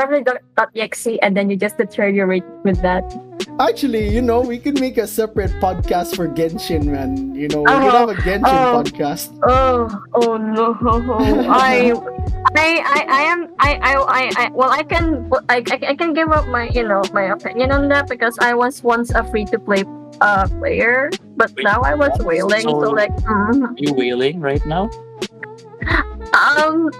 starfleet.exe and then you just deteriorate with that. Actually, you know, we could make a separate podcast for Genshin, man. You know, we Oh, could have a Genshin oh. podcast. Oh, oh no! I, I, I, I am, I, I, I, I well, I can, I, I, I can give up my, you know, my opinion on that because I was once a free to play uh player, but Wait, now I was what? whaling, so, So- like, mm, Are you whaling right now? um,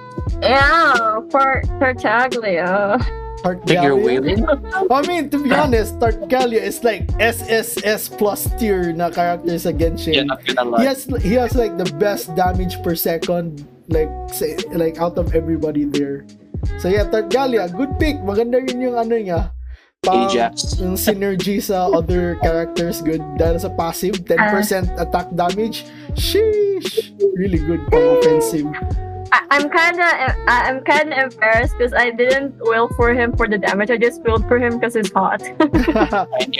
yeah, for Tartaglia. Think you're Tartaglia. whaling? I mean, to be honest, Tartaglia is like SSS plus tier na character sa Genshin. Yeah, not gonna he has he has like the best damage per second like say, like out of everybody there. So yeah, Tartaglia, good pick. Maganda rin yung ano niya. Pa- Ajax. Yung synergy sa other characters good dahil sa passive 10% attack damage. Sheesh. Really good pang offensive. I, I'm kinda, I, I'm kinda embarrassed because I didn't will for him for the damage. I just willed for him because he's hot.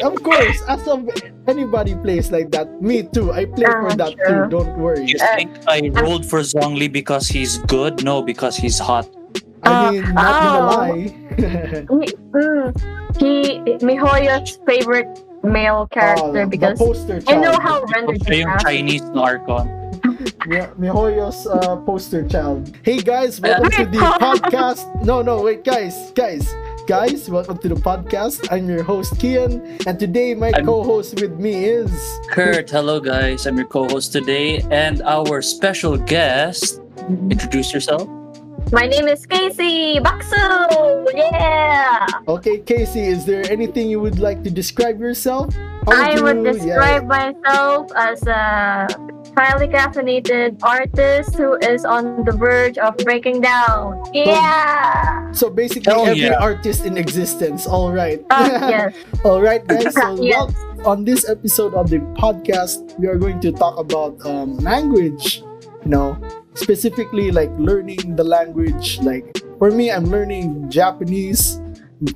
of course, as of anybody plays like that. Me too. I play for Ah, that sure. too. Don't worry. You think I rolled for Zhongli because he's good? No, because he's hot. I mean, not gonna oh. lie. he, mm, he Mihoyo's favorite male character Oh, because the poster I know how rendered Siya he yung Chinese na Archon. Mi- Mihoyo's uh, poster child. Hey guys, welcome to the podcast. No, no, wait, guys, guys, guys, welcome to the podcast. I'm your host Kian, and today my I'm- co-host with me is. Kurt, hello guys. I'm your co-host today, and our special guest. Introduce yourself. My name is Casey Baksu. Yeah. Okay, Casey, is there anything you would like to describe yourself? How I would you- describe myself as a highly caffeinated artist who is on the verge of breaking down. Yeah. So basically, Hell every yeah. artist in existence. All right. Uh, yes. All right, guys. So, Yes. well, on this episode of the podcast, we are going to talk about um, language. You know, specifically like learning the language. Like for me, I'm learning Japanese.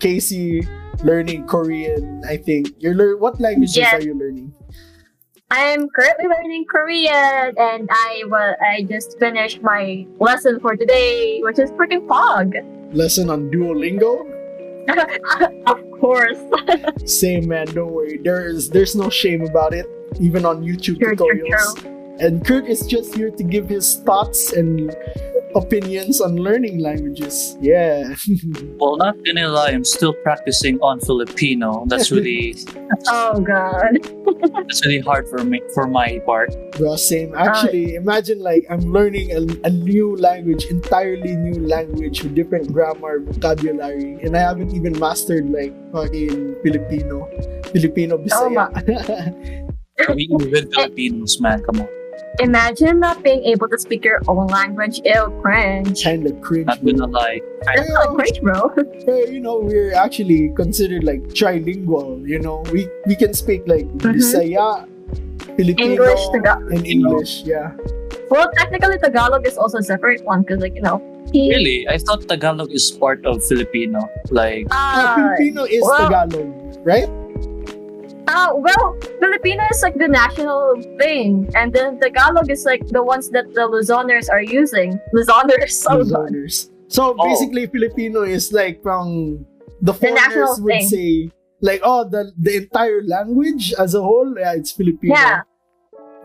Casey learning Korean. I think you're learning. What languages Yes. are you learning? I'm currently learning Korean, and I wa- I just finished my lesson for today, which is freaking Pog. Lesson on Duolingo. of course. Same man. Don't worry. There's there's no shame about it. Even on YouTube tutorials. And Kurt is just here to give his thoughts and opinions on learning languages. Yeah. Well, not gonna lie, I'm still practicing on Filipino. That's really Oh god. that's really hard for me for my part. Bro, same. Actually, uh, imagine like I'm learning a, a new language, entirely new language with different grammar, vocabulary, and I haven't even mastered like fucking Filipino, Filipino Oh, Bisaya. We even Filipinos, man. Come on, Imagine not being able to speak your own language. Ew, cringe. kind of cringe. not gonna lie. That's not cringe, bro. But, you know, we're actually considered like trilingual. You know, we we can speak like Mhm. Bisaya, Filipino, English, Taga- and English. Yeah. Well, technically, Tagalog is also a separate one because, like, you know. Really, I thought Tagalog is part of Filipino. Like, Uh, Uh, Filipino is well- Tagalog, right? Uh, well, Filipino is like the national thing, and then Tagalog is like the ones that the Luzoners are using. Luzoners, oh. Luzoners. So Oh. basically, Filipino is like from the national foreigners would thing. say like, oh, the the entire language as a whole, yeah, it's Filipino. Yeah,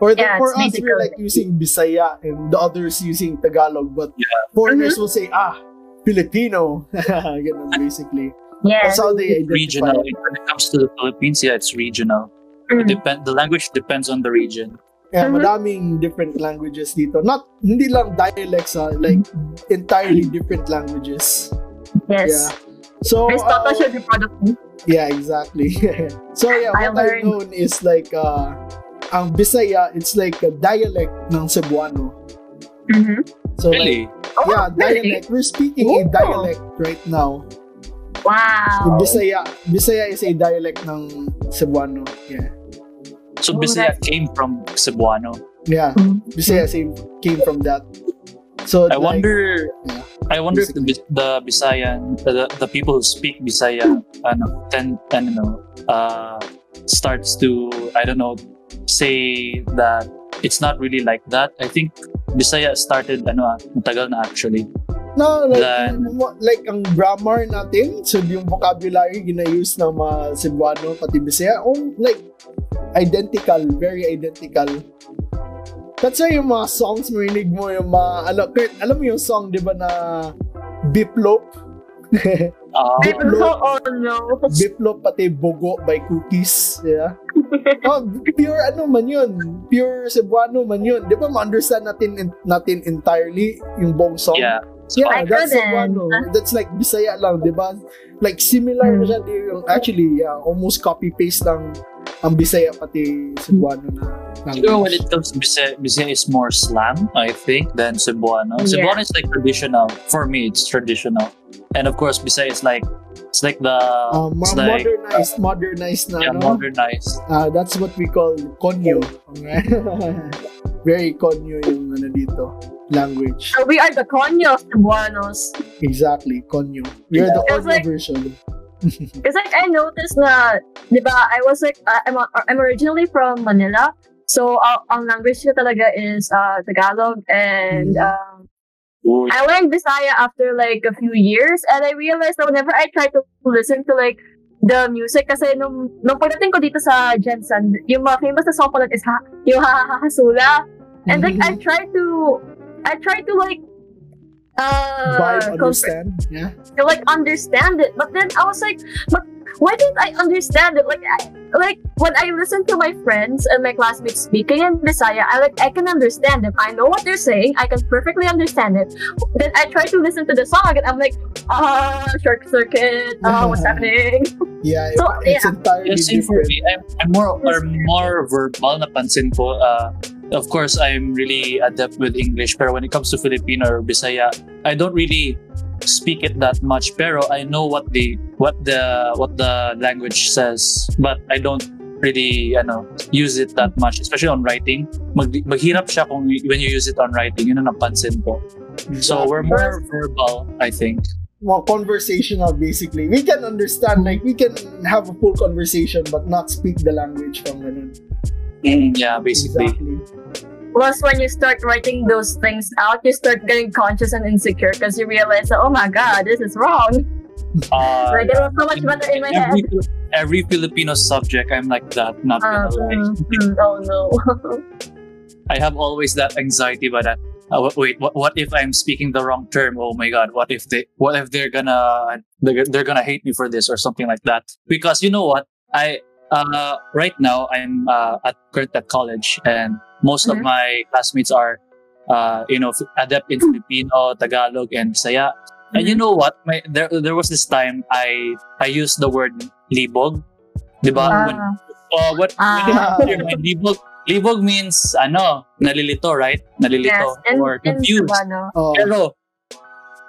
For the, Yeah, for it's us, we're like using Bisaya, and the others using Tagalog. But Yeah. foreigners Mm-hmm. will say, ah, Filipino. Ganun, basically. Yeah. That's how they identify. regional. When it comes to the Philippines, yeah, it's regional. Mm. It depend. The language depends on the region. Yeah, Mhm. madaming different languages dito. Not, hindi lang dialects, ah, like entirely different languages. Yes. Yeah. So, Aristotle uh, should be proud of me. Yeah, exactly. so yeah, I what I've learned- known is like uh ang Bisaya, it's like a dialect ng Cebuano. Mm-hmm. So Really? like Oh, yeah, really? dialect. We're speaking a Ooh. dialect right now. Wow. Bisaya, Bisaya is a dialect ng Cebuano. Yeah. So Bisaya came from Cebuano. Yeah. Mhm. Bisaya same came from that. So I like, wonder. yeah, I wonder if the, the Bisaya, the, the people who speak Bisaya, ano, tend, I don't know, uh, starts to, I don't know, say that it's not really like that. I think Bisaya started, ano, ah, matagal na actually. No, like, like ang grammar natin, so yung vocabulary gina-use ng mga Cebuano pati Bisaya, oh, like identical, very identical. That's why yung mga songs marinig mo yung mga, alam, Kurt, alam mo yung song, di ba na Biplop? Ah, Biplop. oh no. Biplop pati Bogo by Cookies. Yeah. oh, pure ano man yun. Pure Cebuano man yun. Di ba ma-understand natin natin entirely yung buong song? yeah. Yeah, I that's couldn't. Cebuano. That's like Bisaya lang, di ba? Like similar na siya. di- yung- Actually, yeah, almost copy-paste lang ang Bisaya pati Cebuano na language. Siguro when it comes to Bisaya, Bisaya is more slang, I think, than Cebuano. Yeah. Cebuano is like traditional. For me, it's traditional. And of course, Bisaya is like, it's like the, Um, it's like, modernized, modernized na, yeah, ano? modernized. Ah, that's what we call konyo. Very konyo yung ano dito, language. So we are the Conyos, the Buenos. Exactly, konyo. We are the It's konyo like- version. Because like I noticed na, di ba, I was like, uh, I'm, I'm originally from Manila. So uh, ang language ko talaga is uh, Tagalog and Mhm. um, I learned Bisaya after like a few years and I realized that whenever I try to listen to like the music kasi nung, nung pagdating ko dito sa GenSan, yung mga famous na song ko lang is ha, yung ha, ha, ha, Hasula. And like I Mhm. try to I try to like uh Vibe, compare- understand? Yeah. to like understand it. But then I was like, but why didn't I understand it? Like, I, like when I listen to my friends and my classmates speaking in Bisaya, I like I can understand them. I know what they're saying. I can perfectly understand it. Then I try to listen to the song and I'm like, ah, short circuit. Ah, what's happening? Yeah, So, it's entirely Yeah, same for different. me. I'm, I'm more or more verbal napansin ko. Uh, of course, I'm really adept with English, pero when it comes to Filipino or Bisaya, I don't really speak it that much. Pero I know what the what the what the language says, but I don't really ano use it that much, especially on writing. Mag, maghirap siya kung y- when you use it on writing. Yun ang napansin ko. Mm-hmm. So we're more verbal, I think. more conversational basically. We can understand, like we can have a full conversation but not speak the language from ganun. Mm, yeah, basically. Exactly. Plus, when you start writing those things out, you start getting conscious and insecure because you realize that, oh my god, this is wrong. Uh, Like, it was so much better in my head. every, every Filipino subject, I'm like that. Not Uh, gonna lie. mm, mm, oh no. I have always that anxiety, but uh, uh, wait, what, what if I'm speaking the wrong term? Oh my god, what if they, what if they're gonna, they're, they're gonna hate me for this or something like that? Because you know what, I, uh, right now I'm uh, at current at college, and most of Mhm. my classmates are, uh, you know, adept in Filipino, Tagalog, and Bisaya. And you know what? My there there was this time I I used the word libog, diba? When, Ah, uh, what Ah. when you my libog? Libog means ano, nalilito, right? Nalilito yes, and, or and confused. Oh, Pero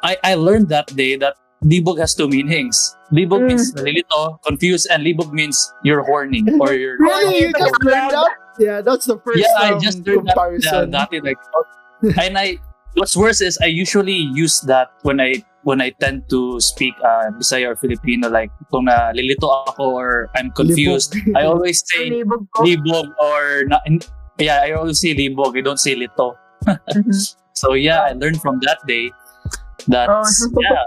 I I learned that day that libog has two meanings. Libog Mm. means nalilito, confused, and libog means you're horny or you're really? You just learned that? Yeah, that's the first yeah, I um, just learned that, comparison. that, that like, and I. What's worse is I usually use that when I when I tend to speak uh, Bisaya or Filipino. Like kung nalilito ako or I'm confused, I always say Libog libog or na, yeah, I always say libog. I don't say lito. Mhm. So yeah, I learned from that day that Oh. yeah,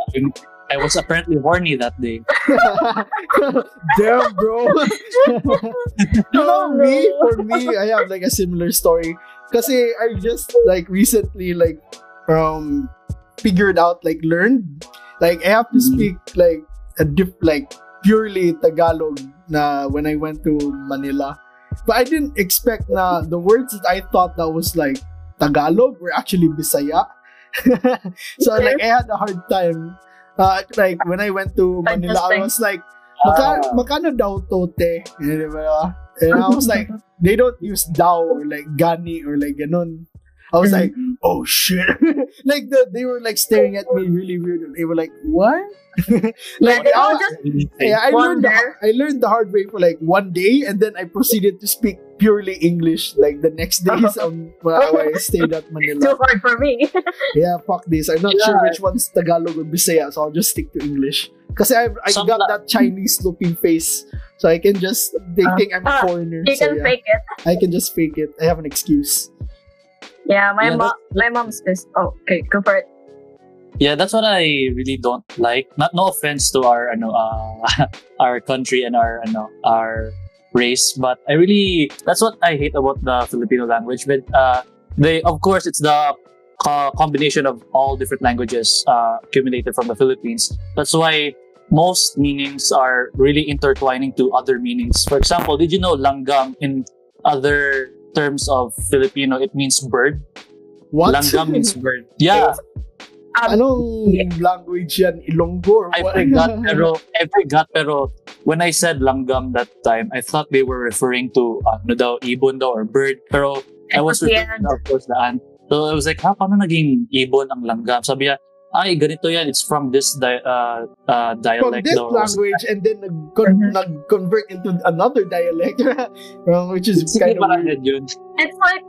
I was apparently horny that day. Damn, bro. you know me, for me, I have like a similar story. Kasi I just like recently like um figured out like learned like I have to Mhm. speak like a diff like purely Tagalog na when I went to Manila. But I didn't expect na the words that I thought that was like Tagalog were actually Bisaya. so like I had a hard time. Uh, like when I went to Manila, I was like, Maka, makano daw tote? Eh, di ba? And I was like, they don't use daw or like gani or like ganon. I was like, oh shit. like the, they were like staring at me really weird. And they were like, what? like I, all was- just yeah, I learned the. I learned the hard way for like one day and then I proceeded to speak purely English like the next days um, while I stayed at Manila. too hard for me. Yeah, fuck this. I'm not Yeah. sure which one's Tagalog or Bisaya, so I'll just stick to English. Because I I Some got that Chinese looking face, so I can just they Ah. think I'm a Ah, foreigner. you so can yeah, fake it. I can just fake it. I have an excuse. Yeah, my Yeah, mom, my mom's pissed. Oh, okay, go for it. Yeah, that's what I really don't like. Not no offense to our ano uh, our country and our ano our race, but I really that's what I hate about the Filipino language. But uh, they of course it's the co- combination of all different languages uh, accumulated from the Philippines. That's why most meanings are really intertwining to other meanings. For example, did you know langgam in other terms of Filipino it means bird? What? Langgam means bird. Yeah. Anong language yan? Ilonggo I forgot pero I forgot pero when I said langgam that time, I thought they were referring to ano daw ibon daw or bird. Pero I was Yeah. referring to of course the ant. So I was like, ha, paano naging ibon ang langgam? Sabi niya, ay, ganito yan. It's from this di- uh, uh, From this daw. language and then nag-con- Mhm. nag-convert into another dialect, um, which is Sige, kind of parang weird. yun. It's like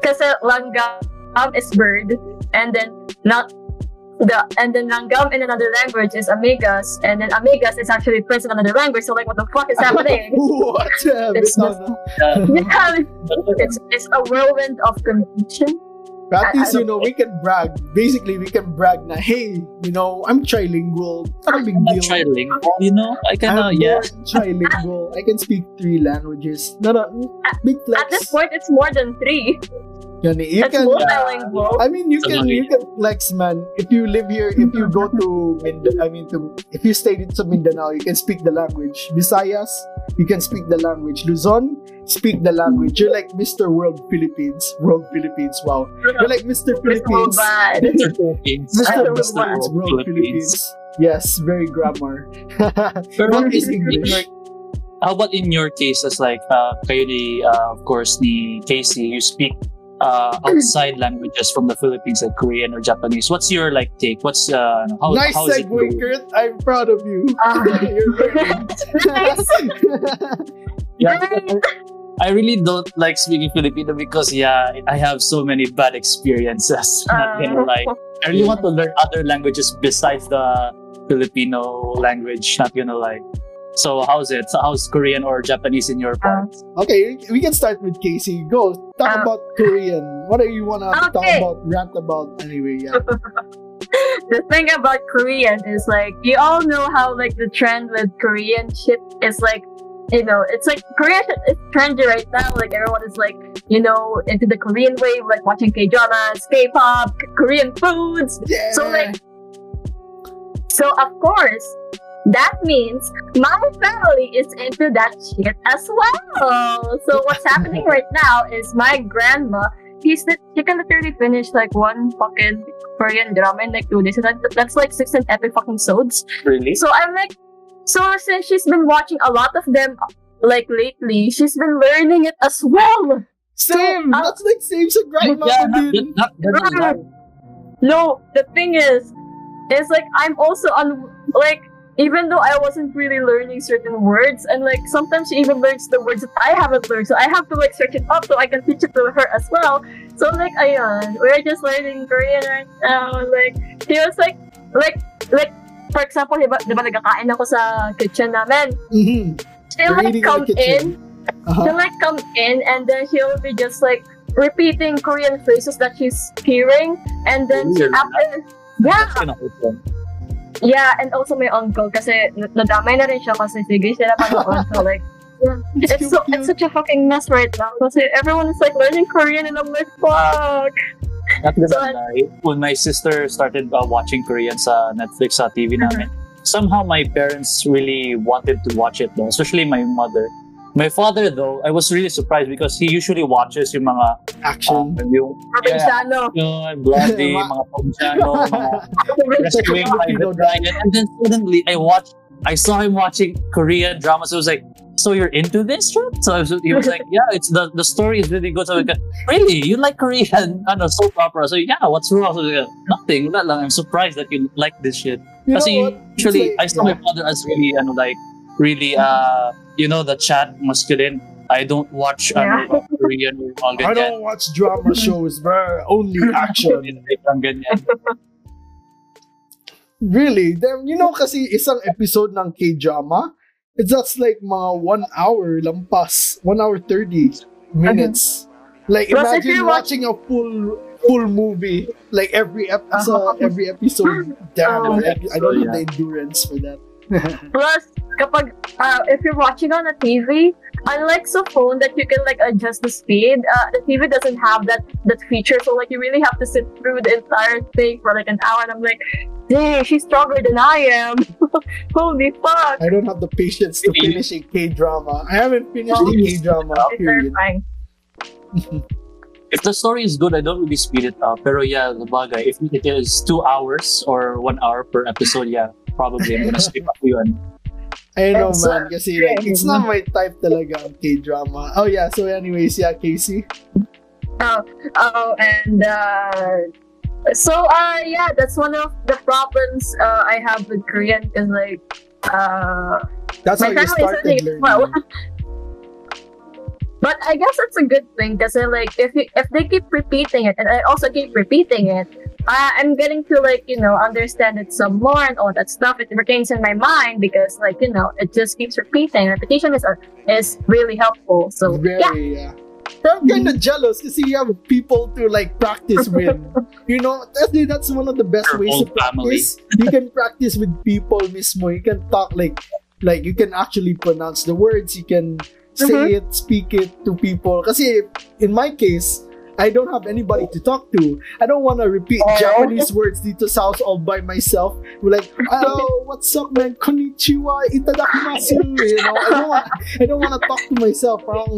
kasi langgam is bird and then not the and then langgam in another language is amigas and then amigas is actually prince in another language so like what the fuck is happening what? It's bitaw na. Uh, yeah, it's it's a whirlwind of confusion But at least, you know, we can brag. Basically, we can brag na, hey, you know, I'm trilingual. Not a big I'm deal. trilingual, you know? I can, uh, yeah. trilingual. I can speak three languages. Not a big flex. at this point it's more than three Yan eh, you it's can, multilingual I mean, you can Sabagay. you can flex, man. If you live here, if you go to Mindanao, I mean, to if you stay in sa Mindanao, you can speak the language. Visayas, you can speak the language. Luzon, speak the language. You're like Mr. World Philippines. World Philippines. Wow. You're like Mr. Philippines. Mr. Philippines. Mr. I'm Mr. Philippines. World World Philippines. Yes, very grammar. Pero What is English? How about in your cases, like uh, kayo ni, uh, of course, ni Casey, you speak uh, outside languages from the Philippines, like Korean or Japanese. What's your like take? What's uh, how, nice how is it segue, going? Kurt. I'm proud of you. Ah. You're learning. Nice. Yeah, I I really don't like speaking Filipino because yeah, I have so many bad experiences. Not gonna Uh, lie. I really want to learn other languages besides the Filipino language. Not gonna lie. So how's it? So how's Korean or Japanese in your part? okay, we can start with Casey. Go talk Uh, about Korean. What do you wanna talk about? Rant about anyway? Yeah. the thing about Korean is like you all know how like the trend with Korean shit is like you know it's like Korean shit is trendy right now. Like everyone is like you know into the Korean wave, like watching K dramas, K pop, Korean foods. yeah. So like so of course that means my family is into that shit as well. So what's happening right now is my grandma he's the, she can literally finish like one fucking Korean drama in like two days. And that, that's like 16 epic fucking sods. Really? So I'm like, so since she's been watching a lot of them like lately, she's been learning it as well. same. uh, That's like same sa grandma yeah, ko not, not, not, not, No, the thing is, is like I'm also on like even though I wasn't really learning certain words, and like sometimes she even learns the words that I haven't learned, so I have to like search it up so I can teach it to her as well. So like, ayun, we're just learning Korean right now. Like she was like, like, like for example, diba, diba nagkakain ako sa kitchen namin. Mhm. She'll like come in, Uh-huh. she'll like come in, and then she'll be just like repeating Korean phrases that she's hearing, and then Really? after, yeah. Yeah, and also my uncle kasi nadamay na rin siya kasi sige sila panood. So like, yeah. It's it's so cute, it's such a fucking mess right now kasi everyone is like learning Korean and I'm like, fuck. Not gonna So, lie, when my sister started uh, watching Korean sa Netflix sa TV namin, somehow my parents really wanted to watch it though, especially my mother. My father though, I was really surprised because he usually watches yung mga Action. um, yung Probinsyano. yun, bloody, Ma- mga Probinsyano, mga rescuing Filipino Private Ryan. And then suddenly I watched, I saw him watching Korean dramas. So I was like, so you're into this shit? So I was, he was like, yeah, it's the the story is really good. So I was like, really? You like Korean? Ano, soap opera? So yeah, what's wrong? So I was like, nothing. Wala lang. I'm surprised that you like this shit. You know Kasi usually, like- I saw my father as really, ano, like, really, uh, you know, the chat masculine. I don't watch um, Yeah. ano, Korean or mga I don't watch drama shows, bro. Only action. Ang ganyan. Really? Then, you know kasi isang episode ng K-drama, it's just like mga 1 hour lampas. 1 hour 30 minutes. Like, Plus, imagine you're watch- watching a full full movie, like every episode, uh-huh. every episode. Damn, Oh. I, I don't So, have the endurance for that. Plus, kapag, uh, if you're watching on a TV, unlike sa phone that you can like adjust the speed, uh, the TV doesn't have that that feature. So like you really have to sit through the entire thing for like an hour. And I'm like, dang, she's stronger than I am. Holy fuck! I don't have the patience to finish a K drama. I haven't finished a K drama. Terrifying. If the story is good, I don't really speed it up. Pero yeah, the bagay, if it is two hours or one hour per episode, yeah, probably I'm gonna skip up yun. I know, That's man. Kasi like, it's not my type talaga ang K drama. Oh yeah. So anyways, yeah, Casey. Oh, oh and uh, so uh, yeah, that's one of the problems uh, I have with Korean is like uh, That's how you started learning. well. But I guess it's a good thing because like if you, if they keep repeating it and I also keep repeating it, I, I'm getting to like you know understand it some more and all that stuff. It retains in my mind because like you know it just keeps repeating. Repetition is uh, is really helpful. So yeah, Very, yeah. But I'm kind of jealous because you have people to like practice with. you know, that's, that's one of the best Your ways to practice. You can practice with people mismo. You can talk like, like you can actually pronounce the words. You can say Mhm. it, speak it to people. Because in my case, I don't have anybody to talk to. I don't want to repeat Oh. Japanese words dito sa house all by myself. We're like, oh, what's up, man? Konnichiwa, itadakimasu. You know, I don't want, I don't want to talk to myself. Parang,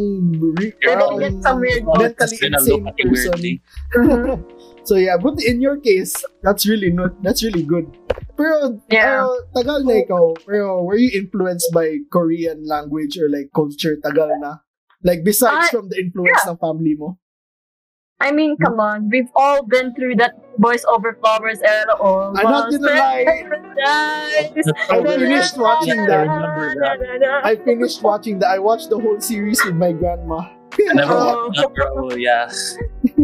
re- You're gonna parang get some weird mentally insane look at you person. weirdly. So yeah, but in your case, that's really not that's really good. Pero Yeah. uh, tagal na ikaw. Pero were you influenced by Korean language or like culture tagal na? Like besides Uh, from the influence ng family mo? I mean, hmm? come on, we've all been through that boys over flowers era. All I'm not gonna lie. I finished watching that. I finished watching that. I watched the whole series with my grandma. Never Oh. watched that, bro. Yeah.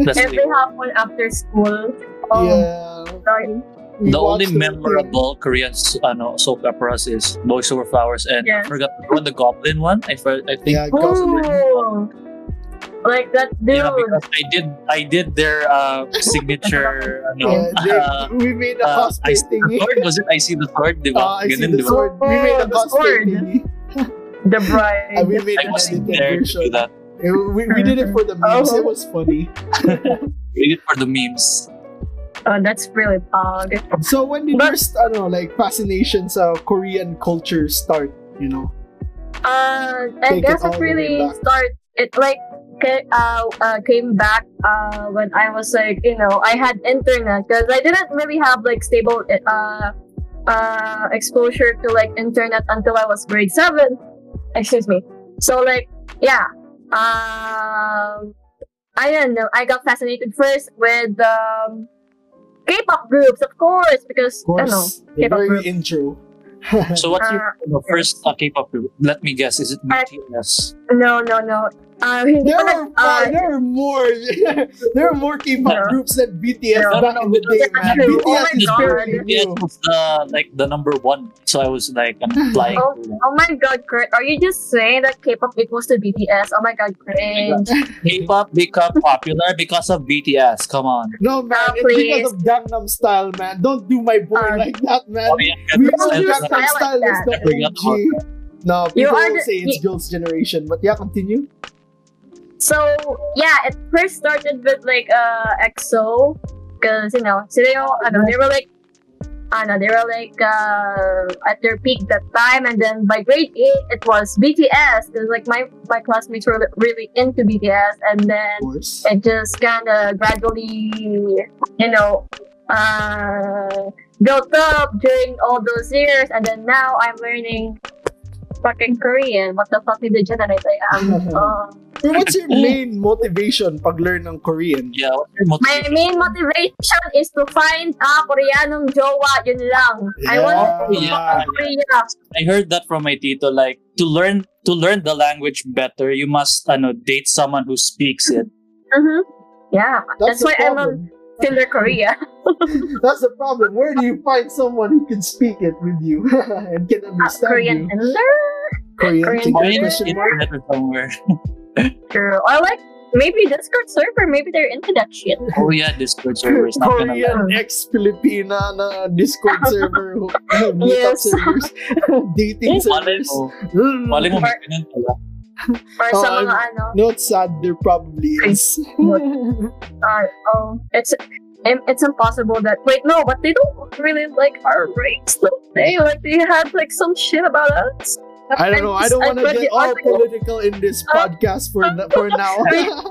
That's Every really- half one after school. Oh, yeah. sorry. We the only watched the whole thing. memorable Korean ano, soap operas is Boys Over Flowers and I forgot the one, the Goblin one. I, for, I think Yeah, Goblin. Ooh. Like that dude. yeah, because I did I did their uh, signature ano, Yeah, uh, we made a uh, cosplay I see the thingy. sword. Was it I see the sword? Di ba? Uh, I see the di ba? sword. We made a Oh, the cosplay sword. thingy. the bride. And we made I an was edited there to do that. We, we did it for the memes. Oh. It was funny. We did it for the memes. Oh, that's really pog. So when did But- your st- ano, like fascination sa Korean culture start? You know, Uh, I Take it guess all it really back. start. It like ca- uh, uh came back uh when I was like you know I had internet because I didn't really have like stable uh uh exposure to like internet until I was grade seven. Excuse me. So like yeah, um, I don't know. I got fascinated first with um K-pop groups, of course, because of I don't know. K-pop very group. intro. So what's Uh, your you first uh, K-pop group? Let me guess. Is it I- BTS? No, no, no. Uh, hindi there pa are nag- uh, there are more there are more K-pop No. groups than BTS No. back in the day, man. BTS Oh is God. very BTS was the like the number one. So I was like I'm flying. Oh, oh my god, Kurt, are you just saying that K-pop equals to BTS? Oh my god, cringe. K-pop become popular because of BTS. Come on. No man, Ah, it's because of Gangnam Style, man. Don't do my boy Uh, like that, man. Oh, yeah, We Gangnam all Don't Style do is Gangnam style like Style is the OG. about No, You people are will the- say it's you- girls' generation, but yeah, continue. So yeah, it first started with like uh EXO, because you know, sila yung, ano, they were like, ano, they were like uh at their peak that time, and then by grade eight it was BTS, because like my my classmates were really into BTS, and then it just kind of gradually, you know, uh, built up during all those years, and then now I'm learning fucking Korean. What the fuck did the generate I am? Uh, Pero what's your main motivation pag learn ng Korean? Yeah, what's your my motivation? main motivation is to find a Koreanong jowa. Yun lang. I want to Yeah. yeah. Korea. I heard that from my tito. Like to learn to learn the language better, you must ano, date someone who speaks it. Mm-hmm. Yeah, That's, that's, why I'm problem. On Tinder Korea. That's the problem. Where do you find someone who can speak it with you and can uh, understand Korean you? Tinder. Korean, Korean Tinder Or in question internet or somewhere. True. Or like maybe Discord server, maybe they're into that shit. Oh yeah, Discord server is not gonna Korean lie. ex-Filipina na Discord server, meetup Yes. servers, dating Malay servers. mo, malay mo may ganun pala. Or Oh, sa I'm- mga ano, No, it's sad. There probably is. uh, oh, it's it's impossible that wait no, but they don't really like our race, don't they? Like they had like some shit about us. I don't know. I don't want to read get all article. political in this podcast for for now.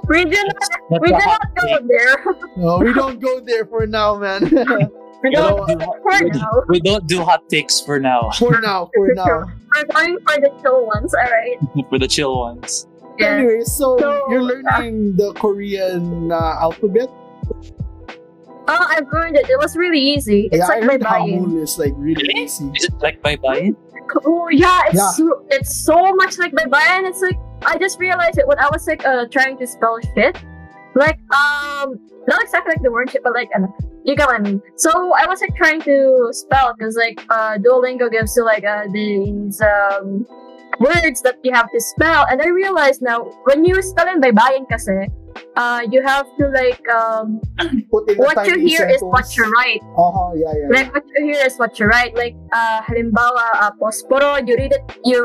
We do not, we a do hot not go there. no, we don't go there for now, man. We We don't don't do, we, now. we don't do hot takes for now. for now, for now. We're going for the chill ones, alright? for the chill ones. Yeah. Anyway, so, So, you're learning the Korean uh, alphabet. Oh, I've learned it. It was really easy. It's yeah, like by heard buying. Hangul is like really Really? easy. Is it like bye bye? Oh yeah, it's Yeah. So, it's so much like Baybayin. It's like I just realized it when I was like uh trying to spell shit. Like um not exactly like the word shit, but like you get what I mean. So I was like trying to spell because like uh Duolingo gives you like uh these um words that you have to spell, and I realized now when you spell in Baybayin kasi, uh you have to like um Put in a what you hear is what you write. Uh-huh, yeah, yeah. Like what you hear is what you write. Like uh, halimbawa, uh, posporo, you read it, you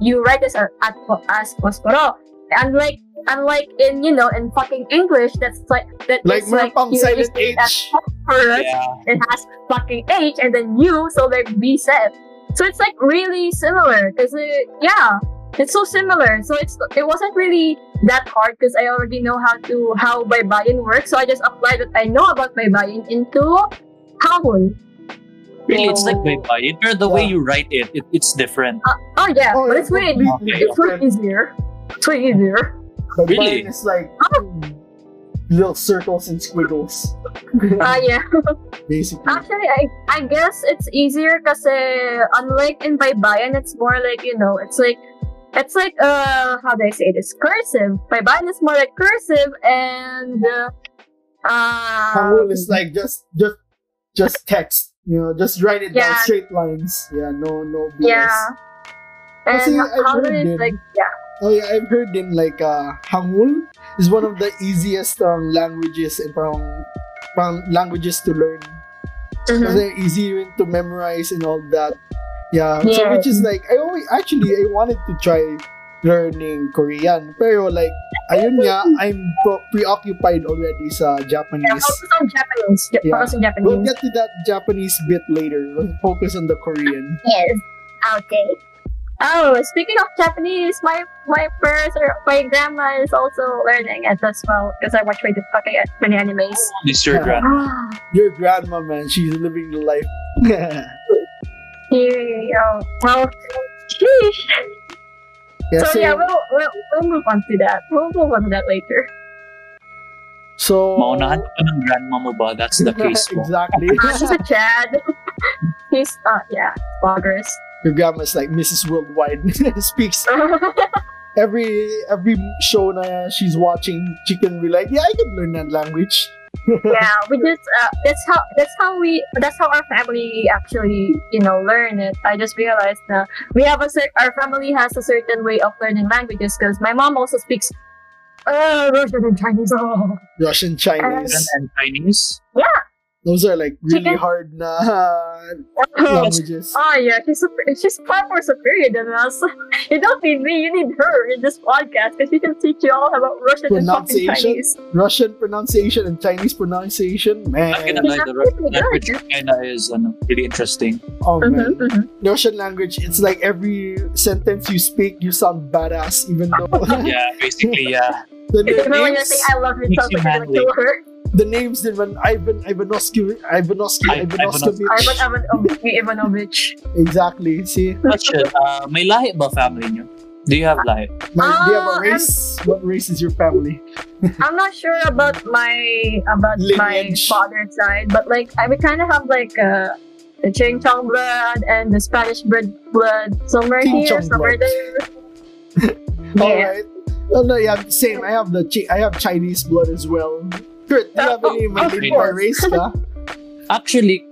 you write this as, at, as posporo. Unlike unlike in you know in fucking English, that's like that Like is like you silent read as H. phosphorus. Yeah. It has fucking H and then U, so like B said. So it's like really similar because it, yeah, it's so similar. So it's it wasn't really that hard because I already know how to how Baybayin works. So I just applied what I know about Baybayin into Hangul. Really, it's like bye bye. But the way you write it, it it's different. Uh, oh yeah, Oh, but it's it's way completely it's way easier. It's way easier. But Really? mine is like little circles and squiggles, Ah yeah. basically. Actually, I I guess it's easier because unlike in Baybayin, it's more like you know, it's like it's like uh how do I say this cursive. Baybayin is more like cursive and uh, uh Hangul is like just just just text. You know, just write it down straight lines. Yeah, no no BS. yeah. And Kasi I've Hangul is like yeah. Oh yeah, I've heard in like uh, Hangul is one of the easiest um, languages and parang, parang languages to learn. Mhm. Kasi easy to memorize and all that. Yeah. So which is like I always actually I wanted to try learning Korean. Pero like ayun nga, I'm pro- preoccupied already sa Japanese. Yeah, Japanese. focus on Japanese. Ja- Yeah. Focus on Japanese. We'll get to that Japanese bit later. Let's focus on the Korean. Yes. Okay. Oh, speaking of Japanese, my my parents or my grandma is also learning it as well because I watch way too fucking many animes. This your grand. Ah, Your grandma, man, she's living the life. yeah, yeah. Well, sheesh. So so, yeah, we'll, we'll we'll move on to that. We'll move on to that later. so Maunahan ka ng grandma mo ba? That's the case mo. exactly. Uh, she's a Chad. He's uh yeah, bloggers. Your grandma's like Mrs. Worldwide. Speaks every every show na she's watching. She can be like, yeah, I can learn that language. yeah, we just uh, that's how that's how we that's how our family actually you know learn it. I just realized that we have a cer- our family has a certain way of learning languages because my mom also speaks uh Russian and Chinese. Oh. Russian, Chinese. And Chinese? Those are like really hard na languages. Oh yeah, she's super, she's far more superior than us. You don't need me, you need her in this podcast because she can teach you all about Russian and fucking Pronunciation? Chinese. Russian pronunciation and Chinese pronunciation, man. Ang ginagay, the Russian language kinda is ano, really interesting. Oh man, Mhm, mhm. Russian language. It's like every sentence you speak, you sound badass, even though Yeah, basically, yeah. the Even when you say I love you, Makes sounds you like you're gonna manly. kill her. the names din Ivan Ivanovsky Ivanovsky I- Ivanovsky. Ivan Ivan Ivanovich. Exactly. See, Question, uh, may lahi ba family niyo? Do you have lahi? Like, do you have a Ah, race? What race is your family? I'm not sure about my about my father's side, but like I would kind of have like uh, the Ching Chong blood and the Spanish blood blood somewhere Ching here, Chong somewhere blood. there. All yeah. right. Oh no, yeah, same. I have the Chi- I have Chinese blood as well. Kurt, do you have any Malay of by course. race ka? Actually,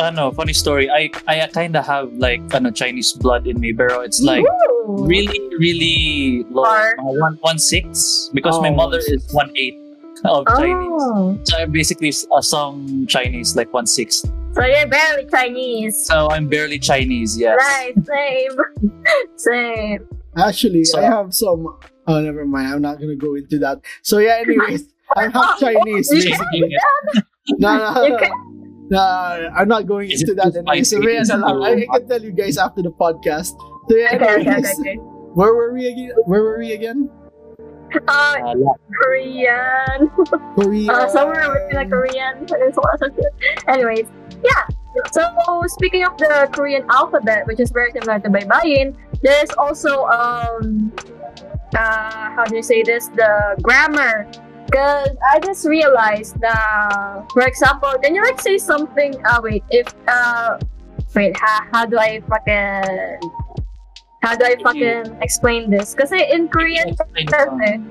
ano, funny story. I I kind of have like ano Chinese blood in me, pero it's like Ooh. Oh. really, really low. Far. Mga one, one six because my Oh, mother is one eight of Chinese. Oh. So I'm basically uh, some Chinese, like one six. So you're barely Chinese. So I'm barely Chinese, yes. Right, same. same. Actually, So- I have some. Oh, never mind. I'm not gonna go into that. So yeah. Anyways, I'm half Chinese You can basically. No, no, no. can- No, I'm not going Is into that. too Anyway. So yeah, Is it no, no, I, I can tell you guys after the podcast. So yeah. Okay, okay, okay, okay. Where were we again? Where were we again? Uh, Uh, la- Korean. Uh, somewhere between the Korean peninsula. Anyways, yeah. So speaking of the Korean alphabet, which is very similar to Baybayin, there's also um uh how do you say this? The grammar. Cause I just realized that, for example, can you like say something? Uh, wait, if uh, wait, how, how do I fucking how do I fucking explain this? Cause in Korean, explain it kasi, on-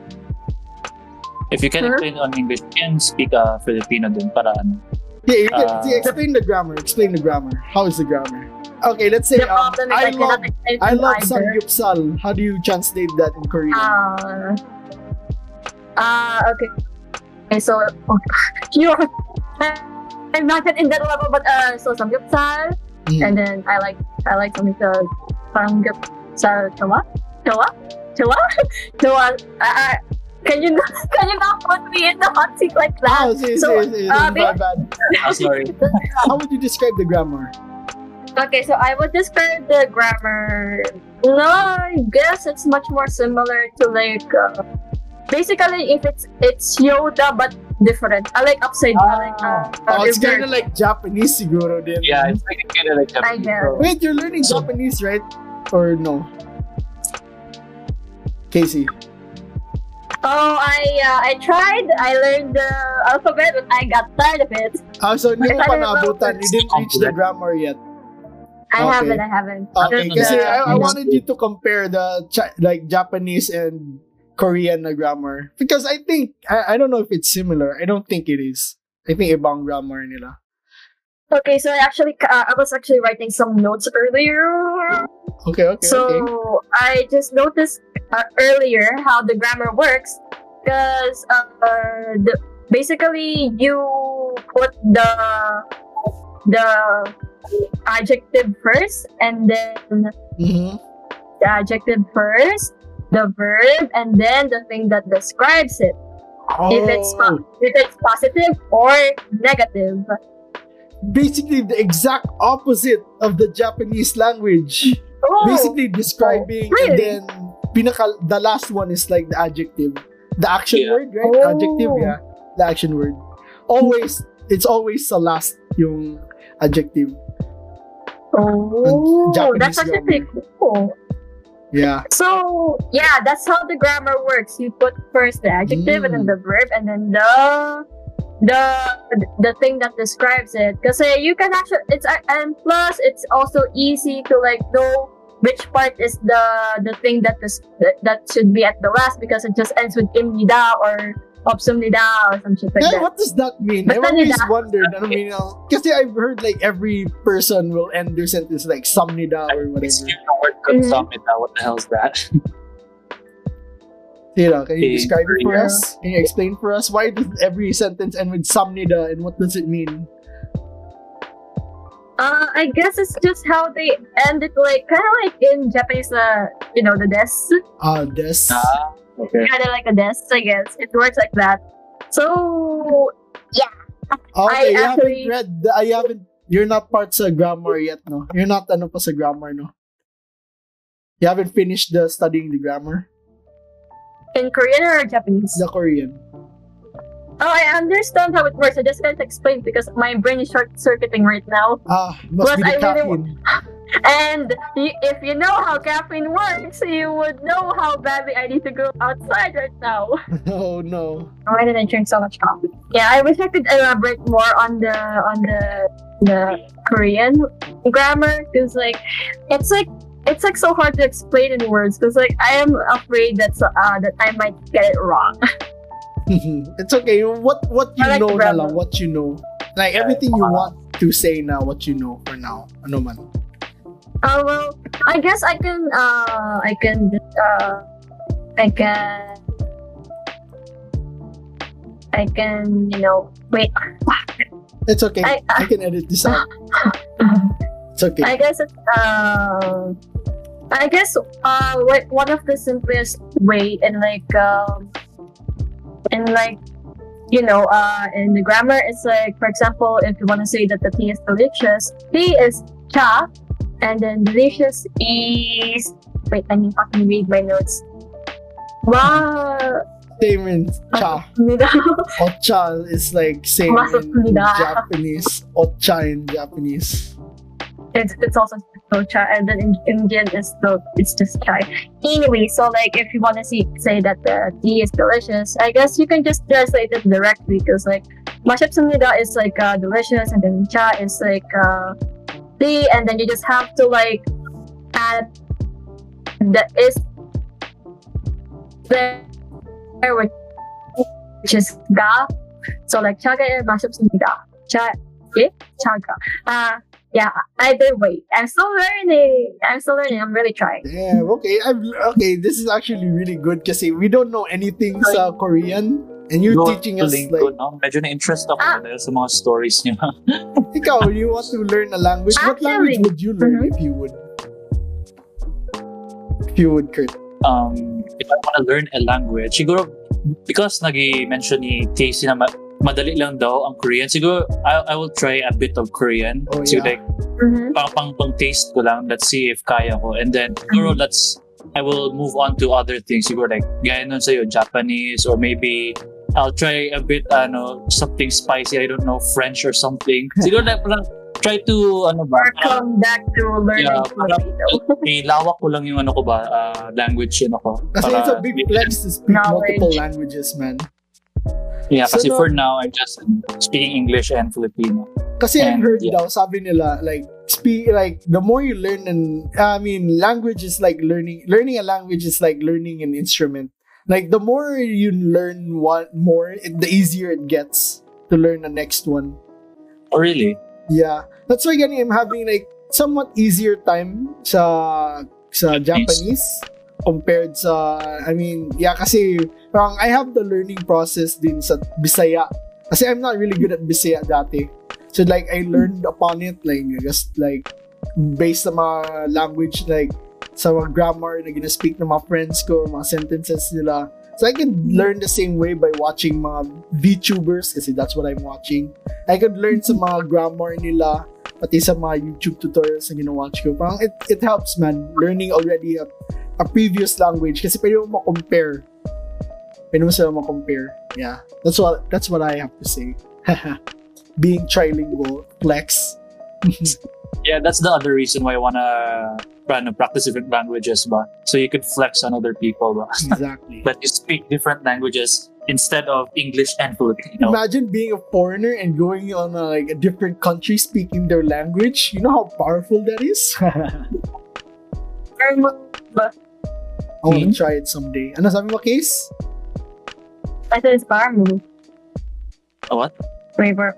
if you can Huh? explain on English, you can speak uh, Filipino din para ano. yeah, you can uh, see, explain the grammar. Explain the grammar. How is the grammar? Okay, let's say um, I I, love explain I love either. samgyeopsal. How do you translate that in Korean? Ah, ah, okay. Okay, so oh, you I'm not yet in that level, but uh, so samgyeopsal, Mm. and then I like I like something called samgyeopsal chawa, chawa, chawa, chawa. Uh, uh, can you not, can you not put me in the hot seat like that? Oh, see, so, see, see, uh, my bad. Ah, sorry. How would you describe the grammar? Okay, so I would describe the grammar. No, I guess it's much more similar to like uh, basically if it's it's Yoda but different. I like upside down. I like uh, Oh, it's kind of like Japanese siguro din. Yeah, it's like kind of like Japanese. Wait, you're learning Japanese, right? Or no? Casey. Oh, I uh, I tried. I learned the alphabet, but I got tired of it. Ah, so hindi mo I pa don't know. naabutan. You didn't reach the grammar yet. I Okay. haven't. I haven't. Okay, no, kasi I, I wanted you to compare the Chi- like Japanese and Korean na grammar because I think I, I don't know if it's similar. I don't think it is. I think ibang grammar nila. Okay, so I actually uh, I was actually writing some notes earlier. Okay, okay, so okay. I just noticed uh, earlier how the grammar works because uh, the, basically you put the the adjective first and then Mhm. the adjective first the verb and then the thing that describes it. If it's Oh, po- if it's positive or negative. Basically the exact opposite of the Japanese language. oh, basically describing and really? then pinaka the last one is like the adjective. The action Yeah. word right? Oh. adjective yeah. The action word. Always it's always the last yung adjective. Oh Japanese that's actually pretty cool yeah So yeah, that's how the grammar works. You put first the adjective and then Mm. the verb and then the the the thing that describes it. Because you can actually it's and plus it's also easy to like know which part is the the thing that this that, that should be at the last because it just ends with imnida or obsumnida or some shit like yeah, that. what does that mean But I've then always it- wondered ano mean kasi I've heard like every person will end their sentence like samnida or Excuse whatever the word could summit. uh, What the hell's that? Tira, can you describe it for yeah. us can you explain for us why does every sentence end with samnida and what does it mean Uh, I guess it's just how they end it, like kind of like in Japanese, uh, you know, the des. ah des Ah, okay. kind of like a desk, I guess. It works like that. So, Okay, I you actually- haven't read. The, I haven't. You're not part sa grammar yet, no? You're not ano pa sa grammar, no? You haven't finished the studying the grammar, in Korean or Japanese? the Korean. Oh, I understand how it works. I just can't explain because my brain is short circuiting right now. Ah, must Plus, be the I really caffeine. And y- if you know how caffeine works, you would know how badly I need to go outside right now. oh no. Why did I drink so much coffee? Yeah, I wish I could elaborate more on the on the the Korean grammar because like it's like it's like so hard to explain in words because like I am afraid that uh, that I might get it wrong. it's okay. What what you like know na grammar. lang, what you know. Like everything you want to say now, what you know for now. Ano man. Uh, well, I guess I can. Uh, I can. Uh, I can. I can. You know. Wait. It's okay. I, I- can edit this out. It's okay. I guess it's. Uh, I guess. Uh, one of the simplest way and like um, and like. You know, uh, in the grammar, it's like, for example, if you want to say that the tea is delicious, tea is cha, and then delicious is wait i need to read my notes wow Same in cha. Ocha is like same in Japanese. Ocha in Japanese. it's, it's also so cha and then in indian is so it's just chai anyway so like if you want to see say that the tea is delicious i guess you can just translate it directly because like mashup sumida is like uh, delicious and then cha is like uh, tea and then you just have to like add the is there which is ga so like chaga and mashup sumida cha eh? chaga uh yeah either way i'm still learning i'm still learning i'm really trying Yeah, okay. I'm okay. This is actually really good because we don't know anything sa Korean and you're Yung teaching us Duolingo, like no? Medyo na-interest ako Ah. dahil sa mga stories niyo. ikaw, you want to learn a language. What language would you learn mhm. if you would? If you would, Kurt. um, if I want to learn a language, siguro, because nag-mention ni Casey na ma- madali lang daw ang Korean, siguro I, I will try a bit of Korean. Oh, so yeah. like, Mhm. pang, pang, pang taste ko lang. Let's see if kaya ko. And then, siguro Mm-hmm. let's, I will move on to other things. Siguro like, gaya nun sa'yo, Japanese, or maybe I'll try a bit, ano, something spicy. I don't know, French or something. Siguro like, parang try to, ano ba, parang, welcome back to learning Yeah, parang- Filipino. ilawak ko lang yung ano ko ba, ah, language yun ako. Kasi Para- it's a big flex to speak Knowledge. multiple languages, man. Yeah, So, kasi no- for now, I'm just speaking English and Filipino. Kasi And, heard yeah. daw, sabi nila, like, speak, like, the more you learn, and I mean, language is like learning, learning a language is like learning an instrument. Like, the more you learn one more, it, the easier it gets to learn the next one. Oh, really? Yeah. That's why gani I'm having like somewhat easier time sa sa Japanese compared sa I mean, yeah kasi parang I have the learning process din sa Bisaya. Kasi I'm not really good at Bisaya dati. So like I learned upon it like just like based sa mga language like sa mga grammar na gina-speak ng mga friends ko, mga sentences nila. So I can learn the same way by watching mga VTubers kasi that's what I'm watching. I could learn sa mga grammar nila pati sa mga YouTube tutorials na gina-watch ko. Parang it, it helps man learning already a, a previous language kasi pwede mo ma-compare. Pwede mo sila ma-compare. Yeah. That's what that's what I have to say. Being trilingual, flex. Yeah, that's the other reason why I wanna ano, practice different languages ba. So you could flex on other people ba. Exactly. But you speak different languages instead of English and Filipino. Imagine being a foreigner and going on a, like a different country speaking their language. You know how powerful that is? Um, I want to Hmm? try it someday. Ano sabi mo, Case? I said it's a power move. A what? Braver.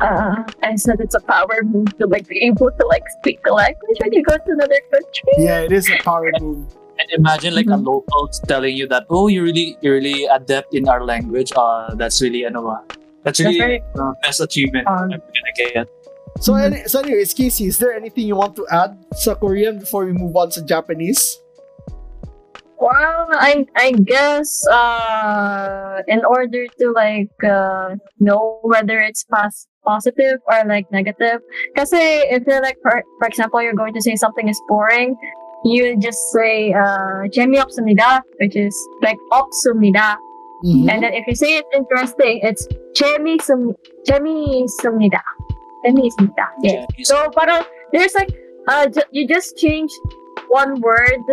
Uh, I said it's a power move to like be able to like speak the language when you go to another country. Yeah, it is a power move. And imagine like Mhm. a local telling you that, oh, you're really, you're really adept in our language. Uh, that's really, ano ba? That's That's really very the best achievement Um, I'm gonna get. So, Mhm. any, so anyways, Casey, is there anything you want to add sa Korean before we move on to Japanese? Well, I I guess uh in order to like uh know whether it's pos- positive or like negative, kasi if you're like for, for example you're going to say something is boring, you just say uh 재미없습니다, which is like 없습니다. Mhm. And then if you say it's interesting, it's 재미있음 재미있습니다. 재미있습니다. Yeah. Yeah, So parang there's like uh ju- you just change one word